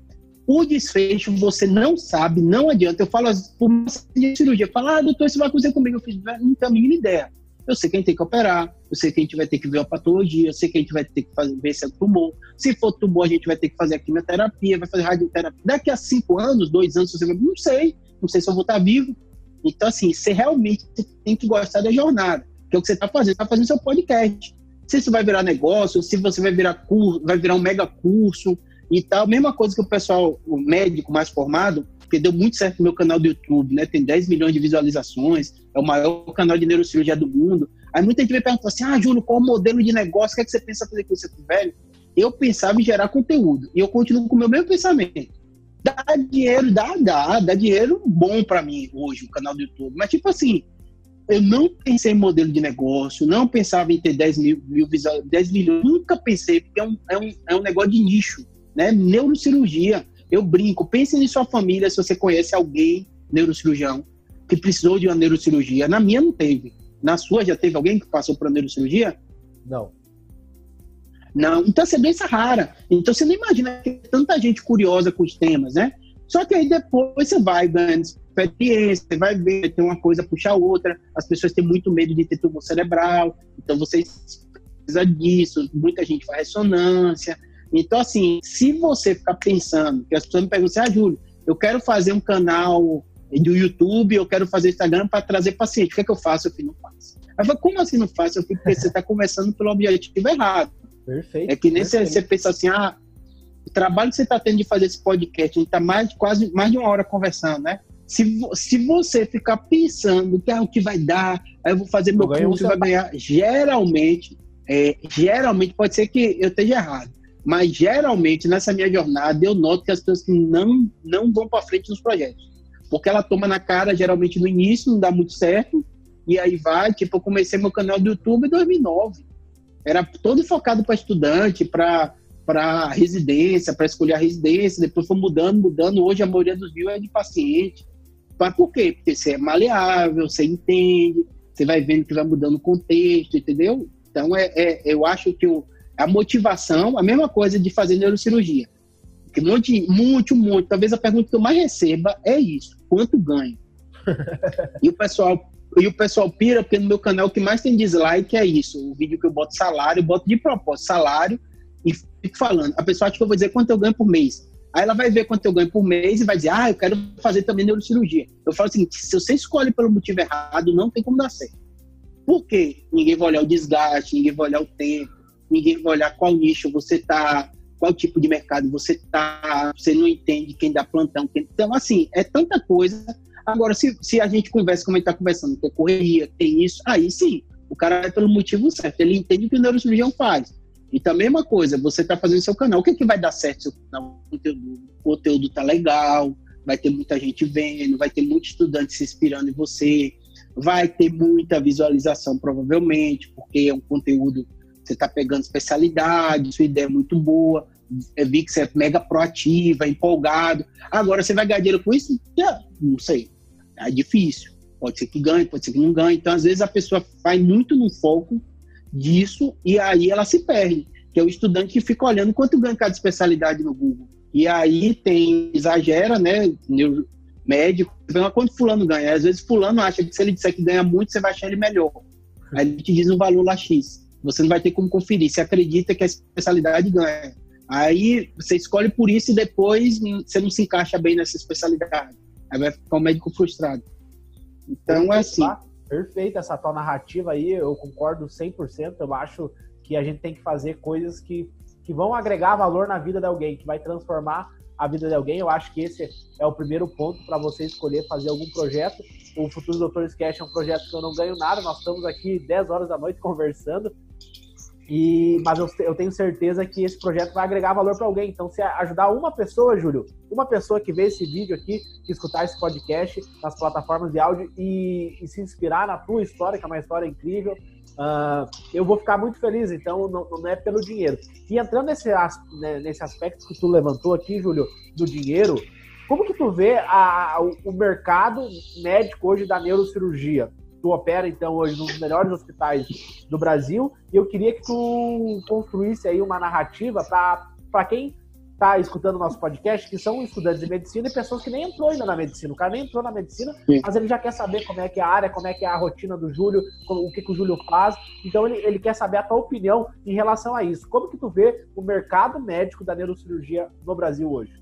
O desfecho você não sabe, não adianta. Eu falo por de cirurgia, falo, ah, doutor, isso vai acontecer comigo. Eu fiz, não tenho a mínima ideia. Eu sei que a gente tem que operar, eu sei que a gente vai ter que ver a patologia, eu sei que a gente vai ter que fazer, ver se é tumor. Se for tumor, a gente vai ter que fazer a quimioterapia, vai fazer radioterapia. Daqui a cinco anos, dois anos, você vai, não sei, não sei se eu vou estar vivo. Então, assim, você realmente tem que gostar da jornada, que é o que você está fazendo, está fazendo seu podcast. Se isso vai virar negócio, se você vai virar curso, vai virar um mega curso e tal. Mesma coisa que o pessoal, o médico mais formado, porque deu muito certo no meu canal do YouTube, né? Tem 10 milhões de visualizações, é o maior canal de neurocirurgia do mundo. Aí muita gente me pergunta assim: ah, Júlio, qual o modelo de negócio? O que, é que você pensa fazer com isso, velho? Eu pensava em gerar conteúdo e eu continuo com o meu mesmo pensamento. Dá dinheiro, dá, dá, dá dinheiro bom para mim hoje, o canal do YouTube. Mas, tipo assim, eu não pensei em modelo de negócio, não pensava em ter 10 mil, mil 10 milhões, nunca pensei, porque é um, é, um, é um negócio de nicho, né? Neurocirurgia. Eu brinco, pense em sua família se você conhece alguém neurocirurgião que precisou de uma neurocirurgia. Na minha não teve. Na sua já teve alguém que passou por neurocirurgia? Não. Não. Então, essa é doença rara. Então, você não imagina que tem tanta gente curiosa com os temas, né? Só que aí depois você vai ganhando experiência, você vai ver, tem uma coisa puxa a outra. As pessoas têm muito medo de ter tumor cerebral, então você precisa disso. Muita gente faz ressonância. Então, assim, se você ficar pensando, que as pessoas me perguntam assim, ah, Júlio, eu quero fazer um canal do YouTube, eu quero fazer Instagram para trazer paciente, o que é que eu faço? Eu falei, não faço. Aí eu como assim não faço? Eu porque você está começando pelo objetivo errado. Perfeito. É que nem você, você pensa assim, ah, o trabalho que você está tendo de fazer esse podcast, a gente está mais, quase mais de uma hora conversando, né? Se, se você ficar pensando que ah, o que vai dar, aí eu vou fazer meu curso, vai ganhar, geralmente, é, geralmente pode ser que eu esteja errado mas geralmente nessa minha jornada eu noto que as pessoas não, não vão para frente nos projetos. Porque ela toma na cara geralmente no início, não dá muito certo, e aí vai, tipo, eu comecei meu canal do YouTube em 2009. Era todo focado para estudante, para para residência, para escolher a residência, depois foi mudando, mudando. Hoje a maioria dos views é de paciente. Mas por quê? Porque você é maleável, você entende, você vai vendo que vai mudando o contexto, entendeu? Então, é, é eu acho que o, a motivação, a mesma coisa de fazer neurocirurgia. Que muito, muito, muito. Talvez a pergunta que eu mais receba é isso: quanto ganho? e o pessoal e o pessoal pira, porque no meu canal o que mais tem dislike é isso. O vídeo que eu boto salário, eu boto de propósito salário e fico falando. A pessoa acha que eu vou dizer quanto eu ganho por mês. Aí ela vai ver quanto eu ganho por mês e vai dizer, ah, eu quero fazer também neurocirurgia. Eu falo assim, se você escolhe pelo motivo errado, não tem como dar certo. Por quê? Ninguém vai olhar o desgaste, ninguém vai olhar o tempo, ninguém vai olhar qual nicho você está, qual tipo de mercado você está, você não entende quem dá plantão. Quem... Então, assim, é tanta coisa. Agora, se, se a gente conversa como a gente está conversando, tem correria, tem isso, aí sim, o cara é pelo motivo certo, ele entende o que o neurocirurgião faz. Então, a mesma coisa, você está fazendo seu canal, o que, é que vai dar certo seu canal? O conteúdo, o conteúdo tá legal, vai ter muita gente vendo, vai ter muito estudante se inspirando em você, vai ter muita visualização, provavelmente, porque é um conteúdo você está pegando especialidade, sua ideia é muito boa, eu vi que você é mega proativa, empolgado. Agora, você vai ganhar dinheiro com isso? não sei. É difícil. Pode ser que ganhe, pode ser que não ganhe. Então, às vezes, a pessoa vai muito no foco disso e aí ela se perde. Que é o estudante que fica olhando quanto ganha cada especialidade no Google. E aí tem, exagera, né? Médico, quanto fulano ganha. Às vezes fulano acha que se ele disser que ganha muito, você vai achar ele melhor. Aí ele te diz um valor lá X. Você não vai ter como conferir. Você acredita que a especialidade ganha. Aí você escolhe por isso e depois você não se encaixa bem nessa especialidade. Aí vai ficar um médico frustrado. Então é assim. Perfeita essa tua narrativa aí, eu concordo 100%. Eu acho que a gente tem que fazer coisas que, que vão agregar valor na vida de alguém, que vai transformar a vida de alguém. Eu acho que esse é o primeiro ponto para você escolher fazer algum projeto. O Futuro Doutores Cash é um projeto que eu não ganho nada. Nós estamos aqui 10 horas da noite conversando. E, mas eu, eu, tenho certeza que esse projeto vai agregar valor para alguém. Então, se ajudar uma pessoa, Júlio, uma pessoa que vê esse vídeo aqui, que escutar esse podcast nas plataformas de áudio e, e se inspirar na tua história, que é uma história incrível, uh, eu vou ficar muito feliz. Então, não, não, é pelo dinheiro. E entrando nesse, né, nesse aspecto que tu levantou aqui, Júlio, do dinheiro, como que tu vê a, o, o mercado médico hoje da neurocirurgia? tu opera então hoje nos melhores hospitais do Brasil e eu queria que tu construísse aí uma narrativa para quem está escutando o nosso podcast, que são estudantes de medicina e pessoas que nem entrou ainda na medicina. O cara nem entrou na medicina, Sim. mas ele já quer saber como é que é a área, como é que é a rotina do Júlio, como, o que, que o Júlio faz. Então ele, ele quer saber a tua opinião em relação a isso. Como que tu vê o mercado médico da neurocirurgia no Brasil hoje?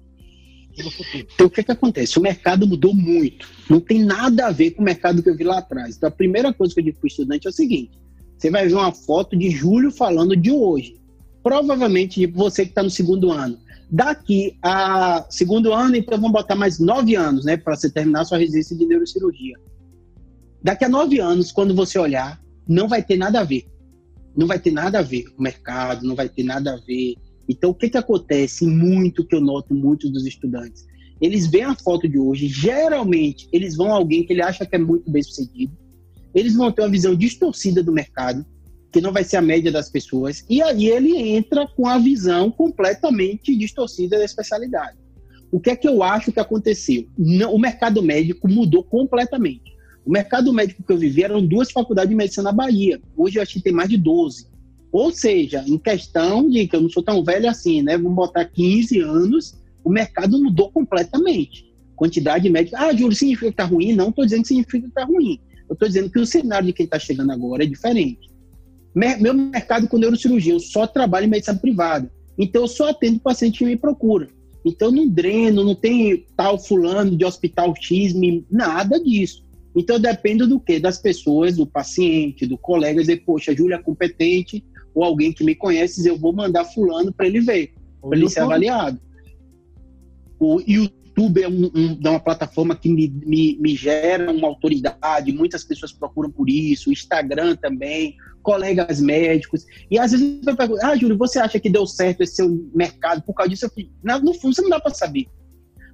Então, o que, que acontece? O mercado mudou muito. Não tem nada a ver com o mercado que eu vi lá atrás. Então, a primeira coisa que eu digo para o estudante é o seguinte: você vai ver uma foto de julho falando de hoje. Provavelmente de você que está no segundo ano. Daqui a segundo ano, então vamos botar mais nove anos, né, para você terminar sua residência de neurocirurgia. Daqui a nove anos, quando você olhar, não vai ter nada a ver. Não vai ter nada a ver com o mercado, não vai ter nada a ver então, o que, que acontece muito, que eu noto muitos dos estudantes? Eles veem a foto de hoje, geralmente eles vão a alguém que ele acha que é muito bem sucedido, eles vão ter uma visão distorcida do mercado, que não vai ser a média das pessoas, e aí ele entra com a visão completamente distorcida da especialidade. O que é que eu acho que aconteceu? o mercado médico mudou completamente. O mercado médico que eu vivi eram duas faculdades de medicina na Bahia. Hoje eu acho que tem mais de 12. Ou seja, em questão de que eu não sou tão velho assim, né? Vamos botar 15 anos, o mercado mudou completamente. Quantidade de médicos. Ah, Júlio, significa que está ruim? Não estou dizendo que significa que está ruim. Eu estou dizendo que o cenário de quem está chegando agora é diferente. Meu mercado com neurocirurgia, eu só trabalho em medicina privada. Então, eu só atendo paciente que me procura. Então, não dreno, não tem tal fulano de hospital X, nada disso. Então, eu dependo do quê? Das pessoas, do paciente, do colega, dizer, poxa, Júlia é competente, ou alguém que me conhece, eu vou mandar fulano para ele ver, para ele ser avaliado. O YouTube é um, um, é uma plataforma que me, me, me, gera uma autoridade, muitas pessoas procuram por isso, o Instagram também, colegas médicos, e às vezes eu pergunto, ah, Júlio, você acha que deu certo esse seu mercado por causa disso? Eu falo, no fundo, você não dá para saber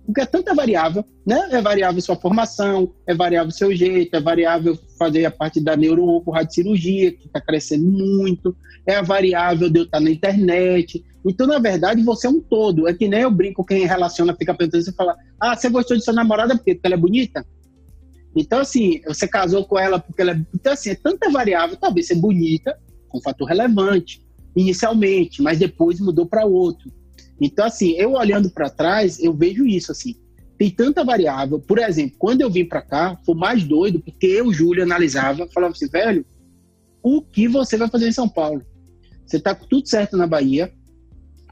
porque é tanta variável, né? É variável sua formação, é variável seu jeito, é variável fazer a parte da neuro cirurgia que está crescendo muito, é a variável de eu estar na internet. Então, na verdade, você é um todo. É que nem eu brinco, quem relaciona fica perguntando, você fala, ah, você gostou de sua namorada porque ela é bonita? Então, assim, você casou com ela porque ela é... Então, assim, é tanta variável, talvez ser bonita, um fator relevante, inicialmente, mas depois mudou para outro. Então, assim, eu olhando para trás, eu vejo isso, assim. Tem tanta variável. Por exemplo, quando eu vim para cá, foi mais doido, porque eu, Júlio, analisava, falava assim, velho, o que você vai fazer em São Paulo? Você tá com tudo certo na Bahia,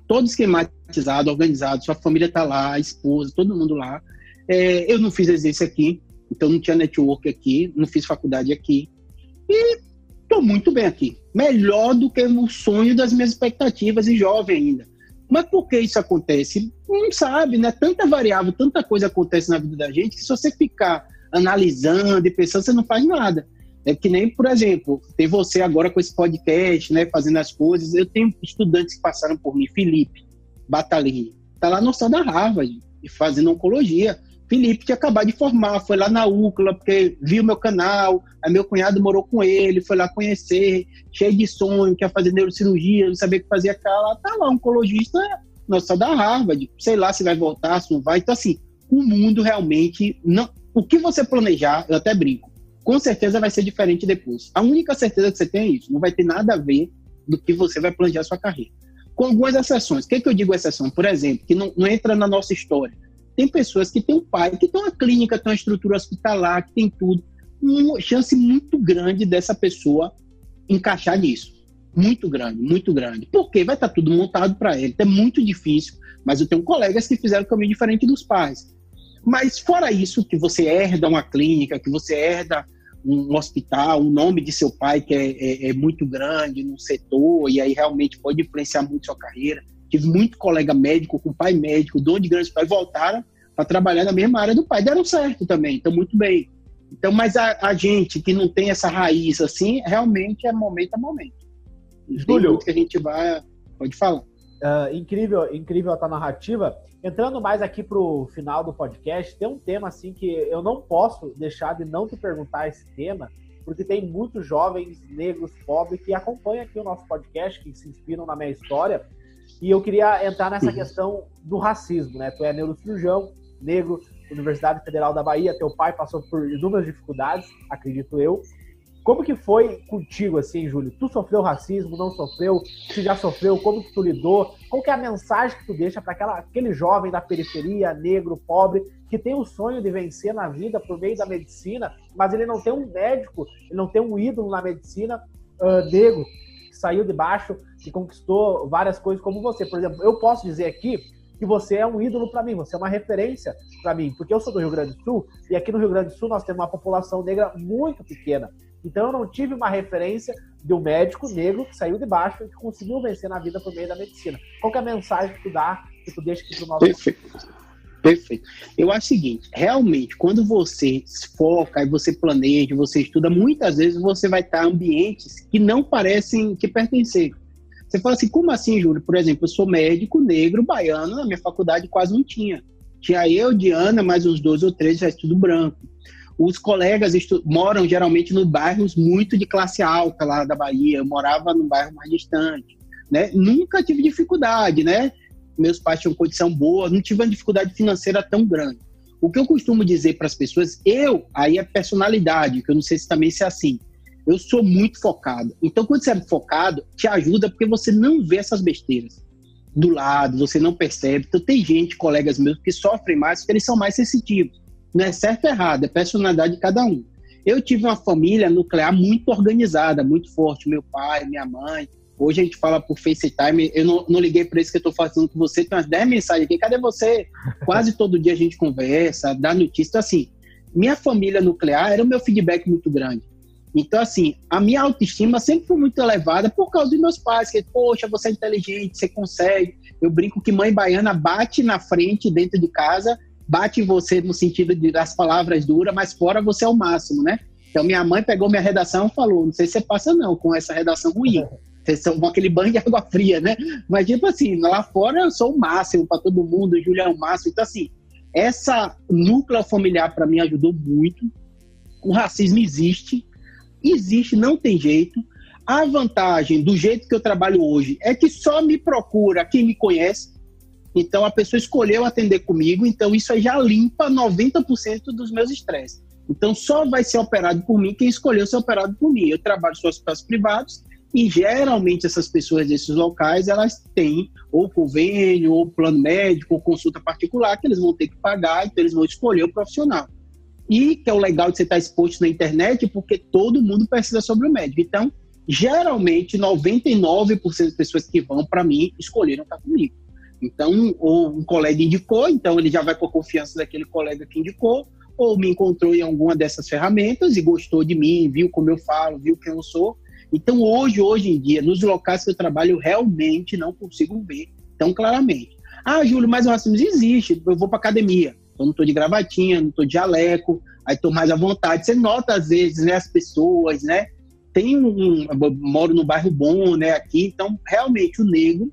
todo esquematizado, organizado, sua família tá lá, a esposa, todo mundo lá. É, eu não fiz exercício aqui, então não tinha network aqui, não fiz faculdade aqui. E tô muito bem aqui. Melhor do que o sonho das minhas expectativas e jovem ainda. Mas por que isso acontece? Não sabe, né? Tanta variável, tanta coisa acontece na vida da gente que se você ficar analisando e pensando, você não faz nada. É que nem, por exemplo, tem você agora com esse podcast, né, fazendo as coisas. Eu tenho estudantes que passaram por mim, Felipe Batalini, tá lá no céu da Harvard, fazendo oncologia. Felipe tinha acabado de formar, foi lá na UCLA, porque viu meu canal, aí meu cunhado morou com ele, foi lá conhecer, cheio de sonho, quer fazer neurocirurgia, não sabia o que fazia aquela. Tá lá, oncologista, nossa, da Harvard, sei lá se vai voltar, se não vai. Então, assim, o mundo realmente. não O que você planejar, eu até brinco, com certeza vai ser diferente depois. A única certeza que você tem é isso, não vai ter nada a ver do que você vai planejar a sua carreira. Com algumas exceções. O que, é que eu digo exceção? Por exemplo, que não, não entra na nossa história tem pessoas que têm um pai, que tem uma clínica, tem uma estrutura hospitalar, que tem tudo. Uma chance muito grande dessa pessoa encaixar nisso. Muito grande, muito grande. Porque vai estar tá tudo montado para ele. É muito difícil. Mas eu tenho colegas que fizeram caminho diferente dos pais. Mas fora isso, que você herda uma clínica, que você herda um hospital, o nome de seu pai que é, é, é, muito grande no setor e aí realmente pode influenciar muito sua carreira. Tive muito colega médico com pai médico, dono de grandes pais, voltaram para trabalhar na mesma área do pai, deram certo também, então muito bem. Então, mas a, a gente que não tem essa raiz assim, realmente é momento a momento. Júlio, que a gente vai, pode falar. Uh, incrível, incrível a tua narrativa. Entrando mais aqui para o final do podcast, tem um tema assim que eu não posso deixar de não te perguntar esse tema, porque tem muitos jovens negros pobres que acompanham aqui o nosso podcast, que se inspiram na minha história. E eu queria entrar nessa uhum. questão do racismo, né? Tu é neurocirurgião, negro, Universidade Federal da Bahia, teu pai passou por inúmeras dificuldades, acredito eu. Como que foi contigo, assim, Júlio? Tu sofreu racismo, não sofreu? Se já sofreu, como que tu lidou? Qual que é a mensagem que tu deixa para aquele jovem da periferia, negro, pobre, que tem o sonho de vencer na vida por meio da medicina, mas ele não tem um médico, ele não tem um ídolo na medicina uh, negro, saiu de baixo e conquistou várias coisas como você. Por exemplo, eu posso dizer aqui que você é um ídolo para mim, você é uma referência para mim, porque eu sou do Rio Grande do Sul e aqui no Rio Grande do Sul nós temos uma população negra muito pequena. Então eu não tive uma referência de um médico negro que saiu de baixo e que conseguiu vencer na vida por meio da medicina. Qual é a mensagem que tu dá, que tu deixa aqui pro nosso... Perfeito. Perfeito. Eu acho o seguinte, realmente, quando você foca e você planeja, você estuda, muitas vezes você vai estar em ambientes que não parecem que pertencer. Você fala assim, como assim, Júlio? Por exemplo, eu sou médico negro, baiano, na minha faculdade quase não tinha. Tinha eu, Diana, mais uns dois ou três, já estudo branco. Os colegas moram geralmente no bairros muito de classe alta lá da Bahia. Eu morava num bairro mais distante, né? Nunca tive dificuldade, né? Meus pais tinham condição boa, não tive uma dificuldade financeira tão grande. O que eu costumo dizer para as pessoas, eu, aí é personalidade, que eu não sei se também se é assim. Eu sou muito focado. Então, quando você é focado, te ajuda porque você não vê essas besteiras do lado, você não percebe. Então, tem gente, colegas meus, que sofrem mais porque eles são mais sensitivos. Não é certo ou errado, é personalidade de cada um. Eu tive uma família nuclear muito organizada, muito forte. Meu pai, minha mãe. Hoje a gente fala por FaceTime. Eu não, não liguei para isso que eu estou fazendo com você. Tem umas 10 mensagens aqui. Cadê você? Quase todo dia a gente conversa, dá notícia. Então, assim, minha família nuclear era o meu feedback muito grande. Então, assim, a minha autoestima sempre foi muito elevada por causa dos meus pais, que, poxa, você é inteligente, você consegue. Eu brinco que mãe baiana bate na frente, dentro de casa, bate em você no sentido de, das palavras duras, mas fora você é o máximo, né? Então minha mãe pegou minha redação e falou, não sei se você passa não com essa redação ruim. Vocês são com aquele banho de água fria, né? Mas tipo assim, lá fora eu sou o máximo para todo mundo, o Júlio é o máximo. Então assim, essa núcleo familiar para mim ajudou muito. O racismo existe, existe, não tem jeito. A vantagem do jeito que eu trabalho hoje é que só me procura quem me conhece. Então a pessoa escolheu atender comigo, então isso já limpa 90% dos meus estresses. Então só vai ser operado por mim quem escolheu ser operado por mim. Eu trabalho em hospitais privados e geralmente essas pessoas desses locais elas têm ou convênio, ou plano médico, ou consulta particular que eles vão ter que pagar, então eles vão escolher o profissional. E que é o legal de você estar exposto na internet, porque todo mundo precisa sobre o médico. Então, geralmente, 99% das pessoas que vão para mim escolheram estar comigo. Então, ou um colega indicou, então ele já vai com a confiança daquele colega que indicou, ou me encontrou em alguma dessas ferramentas e gostou de mim, viu como eu falo, viu quem eu sou. Então, hoje, hoje em dia, nos locais que eu trabalho, eu realmente não consigo ver tão claramente. Ah, Júlio, mas o racismo existe. Eu vou para academia, eu não estou de gravatinha, não estou de jaleco, aí estou mais à vontade. Você nota, às vezes, né, as pessoas, né? Tem um, moro no bairro bom, né, aqui, então, realmente, o negro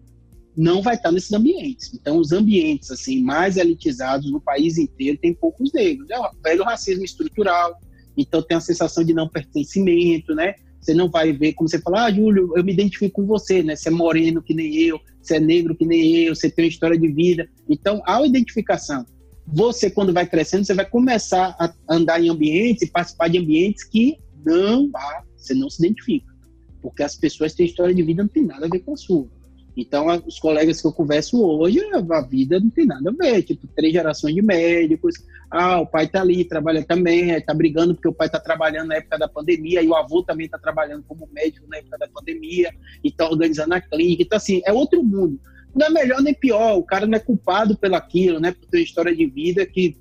não vai estar nesses ambientes. Então, os ambientes assim mais elitizados no país inteiro tem poucos negros. É o velho racismo estrutural. Então, tem a sensação de não pertencimento, né? Você não vai ver, como você fala, ah, Júlio, eu me identifico com você, né? Você é moreno que nem eu, você é negro que nem eu, você tem uma história de vida. Então, há uma identificação. Você, quando vai crescendo, você vai começar a andar em ambientes e participar de ambientes que não há, você não se identifica. Porque as pessoas têm história de vida, não tem nada a ver com a sua. Então, os colegas que eu converso hoje, a vida não tem nada a ver. Tipo, três gerações de médicos, Ah, o pai tá ali, trabalha também, está brigando porque o pai está trabalhando na época da pandemia e o avô também está trabalhando como médico na época da pandemia e está organizando a clínica. Então, assim, é outro mundo. Não é melhor nem pior, o cara não é culpado pelaquilo, né? Por ter uma história de vida que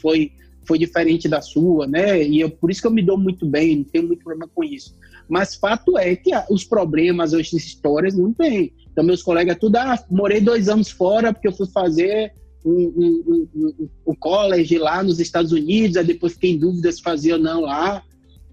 foi, foi diferente da sua, né? E eu, por isso que eu me dou muito bem, não tenho muito problema com isso. Mas fato é que os problemas, as histórias não tem. Então, meus colegas, tudo, ah, morei dois anos fora porque eu fui fazer um, um, um, um, college lá nos Estados Unidos, aí depois fiquei em dúvida se fazia ou não lá.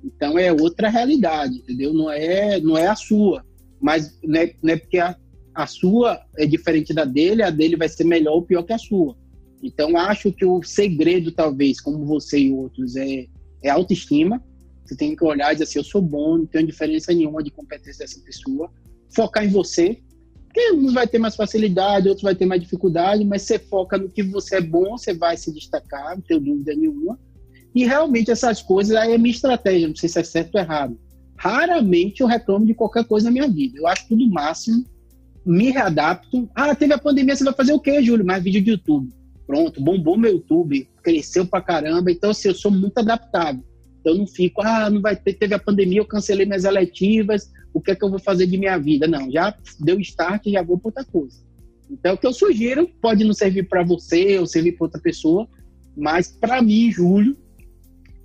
Então é outra realidade, entendeu? Não é, não é a sua. Mas não é, não é porque a, a sua é diferente da dele, a dele vai ser melhor ou pior que a sua. Então acho que o segredo, talvez, como você e outros, é, é autoestima. Você tem que olhar e dizer assim, eu sou bom, não tenho diferença nenhuma de competência dessa pessoa. Focar em você, porque uns vai ter mais facilidade, outros vai ter mais dificuldade, mas você foca no que você é bom, você vai se destacar, não tenho dúvida nenhuma. E realmente essas coisas aí é minha estratégia, não sei se é certo ou errado. Raramente eu reclamo de qualquer coisa na minha vida. Eu acho tudo máximo, me readapto. Ah, teve a pandemia, você vai fazer o quê, Júlio? Mais vídeo de YouTube. Pronto, bombou meu YouTube, cresceu pra caramba. Então, assim, eu sou muito adaptável. Então, eu não fico, ah, não vai ter, teve a pandemia, eu cancelei minhas eletivas, o que é que eu vou fazer de minha vida? Não, já deu start, já vou para outra coisa. Então, o que eu sugiro pode não servir para você ou servir para outra pessoa, mas para mim, Júlio,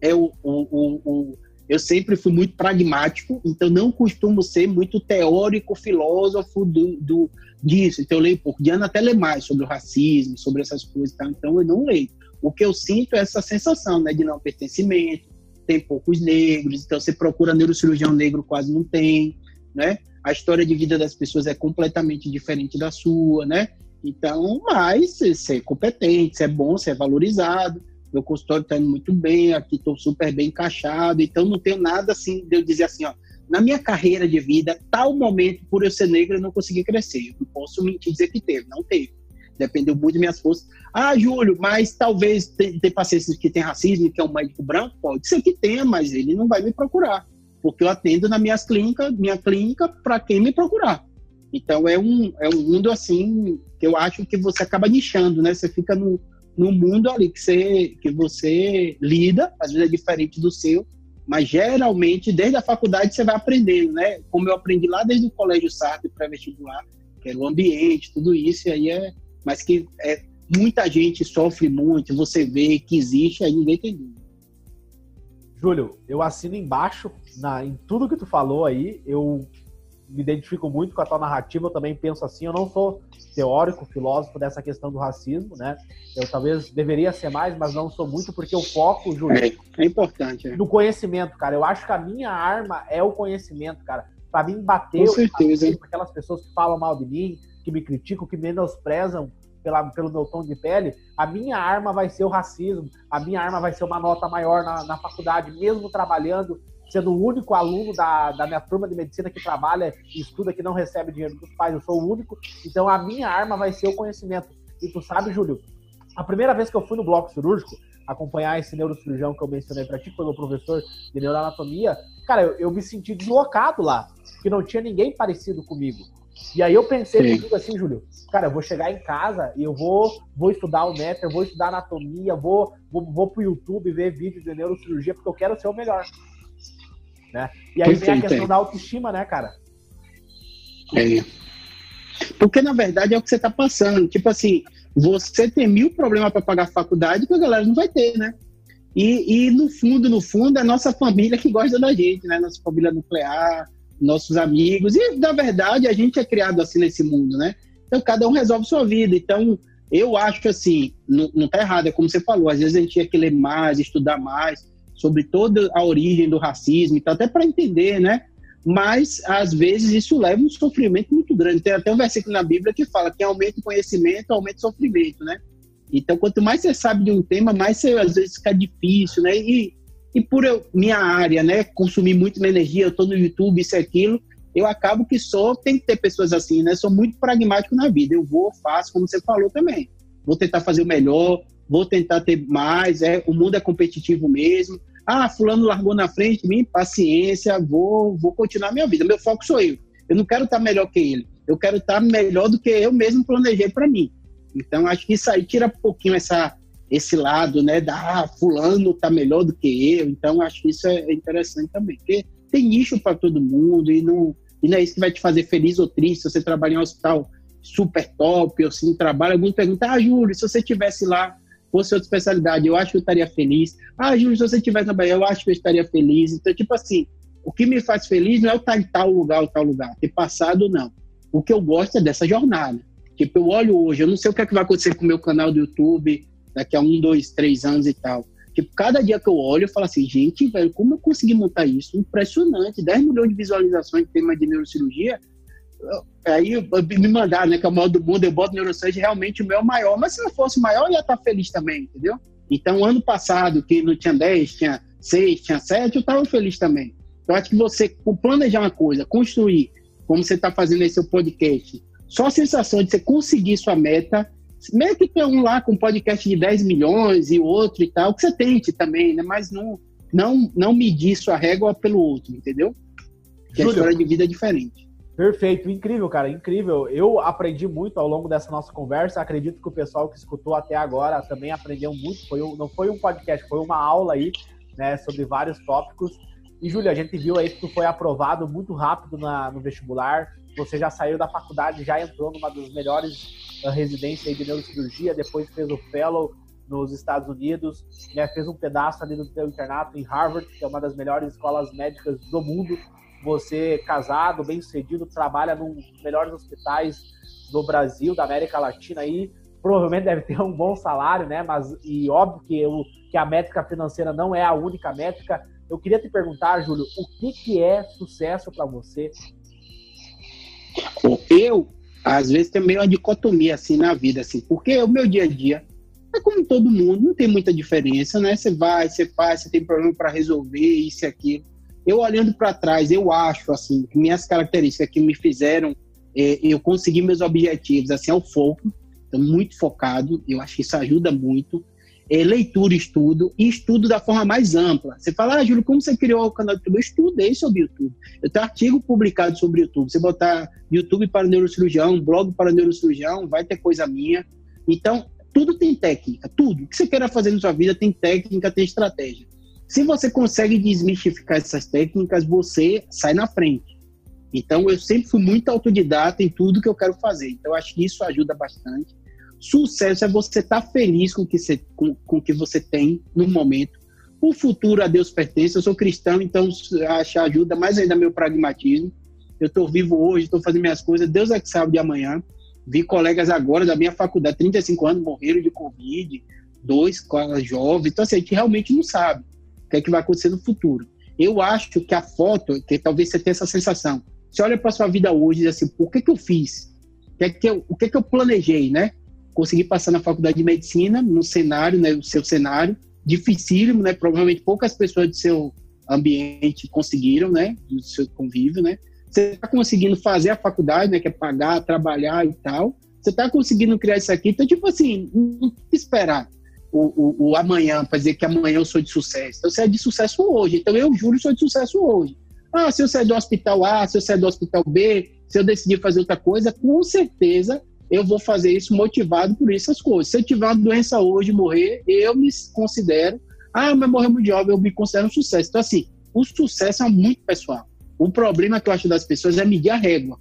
é o, o, o, eu sempre fui muito pragmático, então não costumo ser muito teórico, filósofo do, do disso. Então, eu leio pouco. Diana até lê mais sobre o racismo, sobre essas coisas, tá? então eu não leio. O que eu sinto é essa sensação né, de não pertencimento, tem poucos negros, então você procura neurocirurgião negro, quase não tem, né? A história de vida das pessoas é completamente diferente da sua, né? Então, mas você é competente, você é bom, você é valorizado, meu consultório está indo muito bem, aqui estou super bem encaixado, então não tenho nada assim de eu dizer assim, ó, na minha carreira de vida, tal momento, por eu ser negro, eu não consegui crescer. Eu não posso mentir dizer que teve, não teve dependeu muito de minhas forças. Ah, Júlio, mas talvez tem, tem pacientes que tem racismo, que é um médico branco, pode ser que tenha, mas ele não vai me procurar, porque eu atendo na minhas clínicas, minha clínica para quem me procurar. Então é um, é um mundo assim que eu acho que você acaba nichando, né? Você fica no, no mundo ali que você, que você lida, às vezes é diferente do seu, mas geralmente desde a faculdade você vai aprendendo, né? Como eu aprendi lá desde o colégio Sartre pré-vestibular, que era o ambiente, tudo isso, e aí é, mas que é, muita gente sofre muito, você vê que existe, aí ninguém tem dúvida. Júlio, eu assino embaixo na, em tudo que tu falou aí, eu me identifico muito com a tua narrativa, eu também penso assim, eu não sou teórico, filósofo dessa questão do racismo, né? Eu talvez deveria ser mais, mas não sou muito, porque eu foco, Júlio. É, é importante. É. No conhecimento, cara. Eu acho que a minha arma é o conhecimento, cara. Pra mim bater com certeza. aquelas pessoas que falam mal de mim, que me criticam, que menosprezam pela, pelo meu tom de pele, a minha arma vai ser o racismo, a minha arma vai ser uma nota maior na, na faculdade, mesmo trabalhando, sendo o único aluno da, da minha turma de medicina que trabalha e estuda, que não recebe dinheiro dos pais, eu sou o único, então a minha arma vai ser o conhecimento. E tu sabe, Júlio, a primeira vez que eu fui no bloco cirúrgico, acompanhar esse neurocirurgião que eu mencionei para ti, que foi meu professor de neuroanatomia, cara, eu, eu me senti deslocado lá, que não tinha ninguém parecido comigo. E aí eu pensei comigo assim, Júlio, cara, eu vou chegar em casa e eu vou, vou estudar o metro, vou estudar anatomia, vou, vou, vou pro YouTube ver vídeos de neurocirurgia, porque eu quero ser o melhor. Né? E aí Perfeito, vem a questão é. da autoestima, né, cara? É. Porque, na verdade, é o que você tá passando. Tipo assim, você tem mil problemas para pagar a faculdade que a galera não vai ter, né? E, e, no fundo, no fundo, é a nossa família que gosta da gente, né? Nossa família nuclear, nossos amigos. E, na verdade, a gente é criado assim nesse mundo, né? Então, cada um resolve sua vida. Então, eu acho assim, não, não tá errado, é como você falou, às vezes a gente tinha que ler mais, estudar mais sobre toda a origem do racismo, então, até para entender, né? Mas, às vezes, isso leva um sofrimento muito grande. Tem até um versículo na Bíblia que fala que aumenta o conhecimento, aumenta o sofrimento, né? Então, quanto mais você sabe de um tema, mais você, às vezes, fica difícil, né? E e por eu, minha área, né, consumir muito minha energia, eu estou no YouTube, isso e aquilo, eu acabo que só tem que ter pessoas assim, né? Sou muito pragmático na vida. Eu vou, faço, como você falou também. Vou tentar fazer o melhor, vou tentar ter mais, é, o mundo é competitivo mesmo. Ah, fulano largou na frente mim, paciência, vou, vou continuar minha vida. Meu foco sou eu. Eu não quero estar melhor que ele. Eu quero estar melhor do que eu mesmo planejei para mim. Então, acho que isso aí tira um pouquinho essa esse lado, né, da ah, fulano tá melhor do que eu, então acho que isso é interessante também, porque tem nicho para todo mundo e não, e não é isso que vai te fazer feliz ou triste se você trabalha em um hospital super top, ou se trabalha, alguns perguntam, ah, Júlio, se você tivesse lá, fosse outra especialidade, eu acho que eu estaria feliz. Ah, Júlio, se você tivesse na Bahia, eu acho que eu estaria feliz. Então, tipo assim, o que me faz feliz não é eu estar em tal lugar ou tal lugar, ter passado, não. O que eu gosto é dessa jornada. Tipo, eu olho hoje, eu não sei o que, é que vai acontecer com o meu canal do YouTube daqui a um, dois, três anos e tal. Tipo, cada dia que eu olho, eu falo assim, gente, velho, como eu consegui montar isso? Impressionante. 10 milhões de visualizações em tema de neurocirurgia. Aí me mandar, né, que é o maior do mundo, eu boto neurocirurgia, realmente o meu é maior. Mas se não fosse maior, eu ia estar feliz também, entendeu? Então, ano passado, que não tinha 10, tinha 6, tinha 7, eu estava feliz também. Eu acho que você planejar uma coisa, construir, como você está fazendo esse seu podcast, só a sensação de você conseguir sua meta, mesmo que tenha um lá com um podcast de 10 milhões e outro e tal, que você tente também, né? Mas não, não, não medir sua régua pelo outro, entendeu? Que Júlio, a história de vida é diferente. Perfeito, incrível, cara, incrível. Eu aprendi muito ao longo dessa nossa conversa. Acredito que o pessoal que escutou até agora também aprendeu muito. Foi um, não foi um podcast, foi uma aula aí, né, sobre vários tópicos. E, Júlia, a gente viu aí que tu foi aprovado muito rápido na, no vestibular. Você já saiu da faculdade, já entrou numa das melhores uh, residências de neurocirurgia, depois fez o fellow nos Estados Unidos, né, fez um pedaço ali do teu internato em Harvard, que é uma das melhores escolas médicas do mundo. Você casado, bem sucedido, trabalha num dos melhores hospitais do Brasil, da América Latina aí, provavelmente deve ter um bom salário, né? Mas e óbvio que, eu, que a métrica financeira não é a única métrica, eu queria te perguntar, Júlio, o que, que é sucesso para você? Eu, às vezes, tenho meio uma dicotomia assim na vida, assim, porque o meu dia a dia é como todo mundo, não tem muita diferença, né? Você vai, você faz, você tem problema para resolver isso e aquilo. Eu olhando para trás, eu acho assim que minhas características que me fizeram é, eu conseguir meus objetivos, assim, é o foco, então muito focado. Eu acho que isso ajuda muito é, leitura, estudo, e estudo da forma mais ampla. Você fala, ah, Júlio, como você criou o canal do YouTube? Eu estudei sobre YouTube. Eu tenho artigo publicado sobre YouTube. Você botar YouTube para neurocirurgião, blog para neurocirurgião, vai ter coisa minha. Então, tudo tem técnica, tudo. O que você queira fazer na sua vida tem técnica, tem estratégia. Se você consegue desmistificar essas técnicas, você sai na frente. Então, eu sempre fui muito autodidata em tudo que eu quero fazer. Então, acho que isso ajuda bastante. Sucesso é você estar tá feliz com o que você, com, com que você tem no momento. O futuro a Deus pertence. Eu sou cristão, então acho ajuda mais ainda meu pragmatismo. Eu estou vivo hoje, estou fazendo minhas coisas. Deus é que sabe de amanhã. Vi colegas agora da minha faculdade, 35 anos, morreram de Covid, dois jovens. Então, assim, a gente realmente não sabe o que é que vai acontecer no futuro. Eu acho que a foto, que talvez você tenha essa sensação, você olha para sua vida hoje e diz assim, por que, que eu fiz? O que, é que eu, o que, é que eu planejei, né? Consegui passar na faculdade de medicina, no cenário, né, o seu cenário, dificílimo, né, provavelmente poucas pessoas do seu ambiente conseguiram, né, do seu convívio, né, você está conseguindo fazer a faculdade, né, que é pagar, trabalhar e tal, você está conseguindo criar isso aqui, então, tipo assim, não esperar o, o, o amanhã para dizer que amanhã eu sou de sucesso, então você é de sucesso hoje, então eu, Júlio, sou de sucesso hoje. Ah, se eu sair do hospital A, se eu sair do hospital B, se eu decidir fazer outra coisa, com certeza eu vou fazer isso motivado por essas coisas. Se eu tiver uma doença hoje morrer, eu me considero, ah, mas morreu muito jovem, eu me considero um sucesso. Então, assim, o sucesso é muito pessoal. O problema que eu acho das pessoas é medir a régua.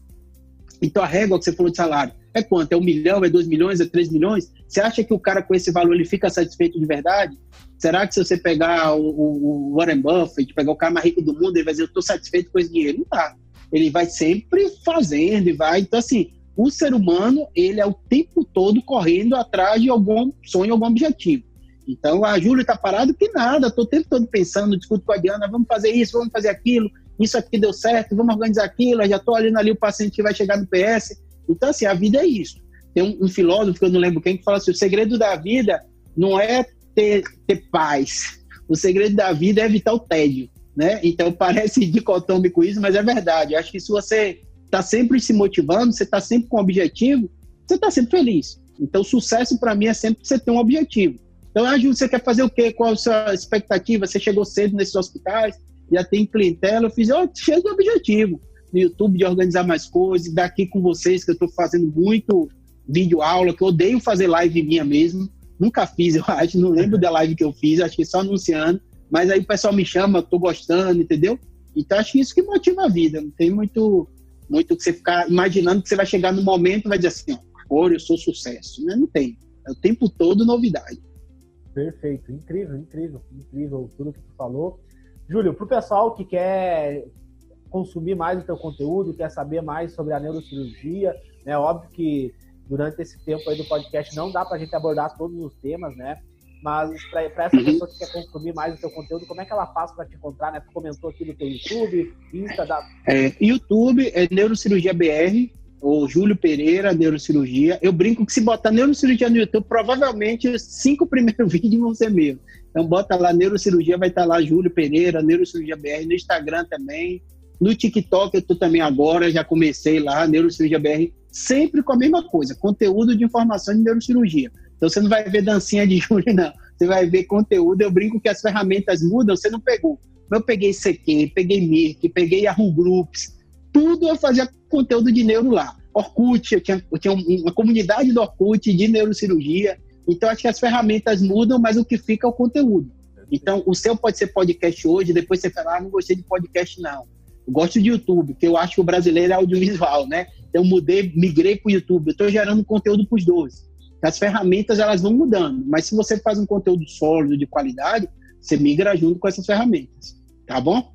Então, a régua que você falou de salário é quanto? É um milhão, é dois milhões, é três milhões? Você acha que o cara com esse valor ele fica satisfeito de verdade? Será que se você pegar o, o, Warren Buffett, pegar o cara mais rico do mundo, ele vai dizer, eu estou satisfeito com esse dinheiro? Não tá. Ele vai sempre fazendo e vai. Então, assim, o ser humano ele é o tempo todo correndo atrás de algum sonho, algum objetivo. Então a Júlia está parada que nada, estou o tempo todo pensando, discuto com a Diana, vamos fazer isso, vamos fazer aquilo, isso aqui deu certo, vamos organizar aquilo, já estou olhando ali o paciente que vai chegar no PS. Então, assim, a vida é isso. Tem um, um filósofo, que eu não lembro quem, que fala assim: o segredo da vida não é ter, ter paz, o segredo da vida é evitar o tédio. Né? Então parece dicotômico isso, mas é verdade. Acho que se você está sempre se motivando, você está sempre com um objetivo, você está sempre feliz. Então, sucesso para mim é sempre você ter um objetivo. Então, ah, Júlio, você quer fazer o quê? Qual a sua expectativa? Você chegou cedo nesses hospitais, já tem clientela. Eu fiz, ó, oh, cheio de objetivo. No YouTube, de organizar mais coisas, daqui com vocês, que eu estou fazendo muito vídeo aula, que eu odeio fazer live minha mesmo. Nunca fiz, eu acho, não lembro da live que eu fiz, acho que só anunciando. Mas aí o pessoal me chama, tô gostando, entendeu? Então acho que isso que motiva a vida. Não tem muito, muito que você ficar imaginando que você vai chegar no momento e vai dizer assim, ó, agora eu sou sucesso. Né? Não tem. É o tempo todo novidade. Perfeito, incrível, incrível, incrível tudo que tu falou. Júlio, para o pessoal que quer consumir mais o teu conteúdo, quer saber mais sobre a neurocirurgia, né? Óbvio que durante esse tempo aí do podcast não dá para a gente abordar todos os temas, né? Mas para essa uhum. pessoa que quer consumir mais o teu conteúdo, como é que ela faz para te encontrar, né? Tu comentou aqui no teu YouTube, Insta da... É, YouTube é Neurocirurgia BR, ou Júlio Pereira, Neurocirurgia. Eu brinco que se botar Neurocirurgia no YouTube, provavelmente os cinco primeiros vídeos vão ser meus. Então bota lá Neurocirurgia, vai estar lá Júlio Pereira, Neurocirurgia BR, no Instagram também. No TikTok eu tô também agora, já comecei lá, Neurocirurgia BR, sempre com a mesma coisa, conteúdo de informação de neurocirurgia. Então você não vai ver dancinha de Júlio, não. Você vai ver conteúdo. Eu brinco que as ferramentas mudam, você não pegou. Eu peguei CQ, peguei Mirk, peguei Yahoo Groups, tudo eu fazia conteúdo de neuro lá. Orkut, eu tinha, eu tinha uma comunidade do Orkut de neurocirurgia. Então acho que as ferramentas mudam, mas o que fica é o conteúdo. Então o seu pode ser podcast hoje, depois você fala, ah, não gostei de podcast não. Eu gosto de YouTube, porque eu acho que o brasileiro é audiovisual, né? Então mudei, migrei para o YouTube. Eu estou gerando conteúdo para os dois. As ferramentas elas vão mudando, mas se você faz um conteúdo sólido de qualidade, você migra junto com essas ferramentas, tá bom?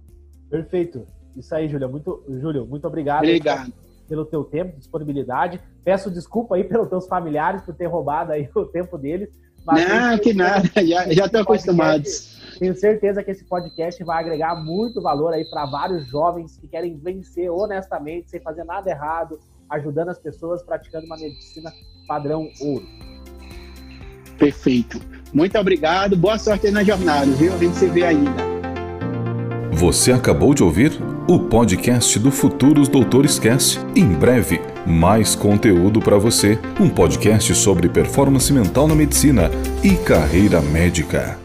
Perfeito. Isso aí, Júlio. Muito, Júlio, muito obrigado. Obrigado. Pelo teu tempo, disponibilidade. Peço desculpa aí pelos teus familiares por ter roubado aí o tempo deles. Não, que nada, já, já estão acostumados. Tenho certeza que esse podcast vai agregar muito valor aí para vários jovens que querem vencer honestamente, sem fazer nada errado, ajudando as pessoas praticando uma medicina padrão ouro. Perfeito. Muito obrigado. Boa sorte aí na jornada, viu? A gente se vê ainda. Você acabou de ouvir o podcast do Futuros Doutores Cast. Em breve, mais conteúdo para você. Um podcast sobre performance mental na medicina e carreira médica.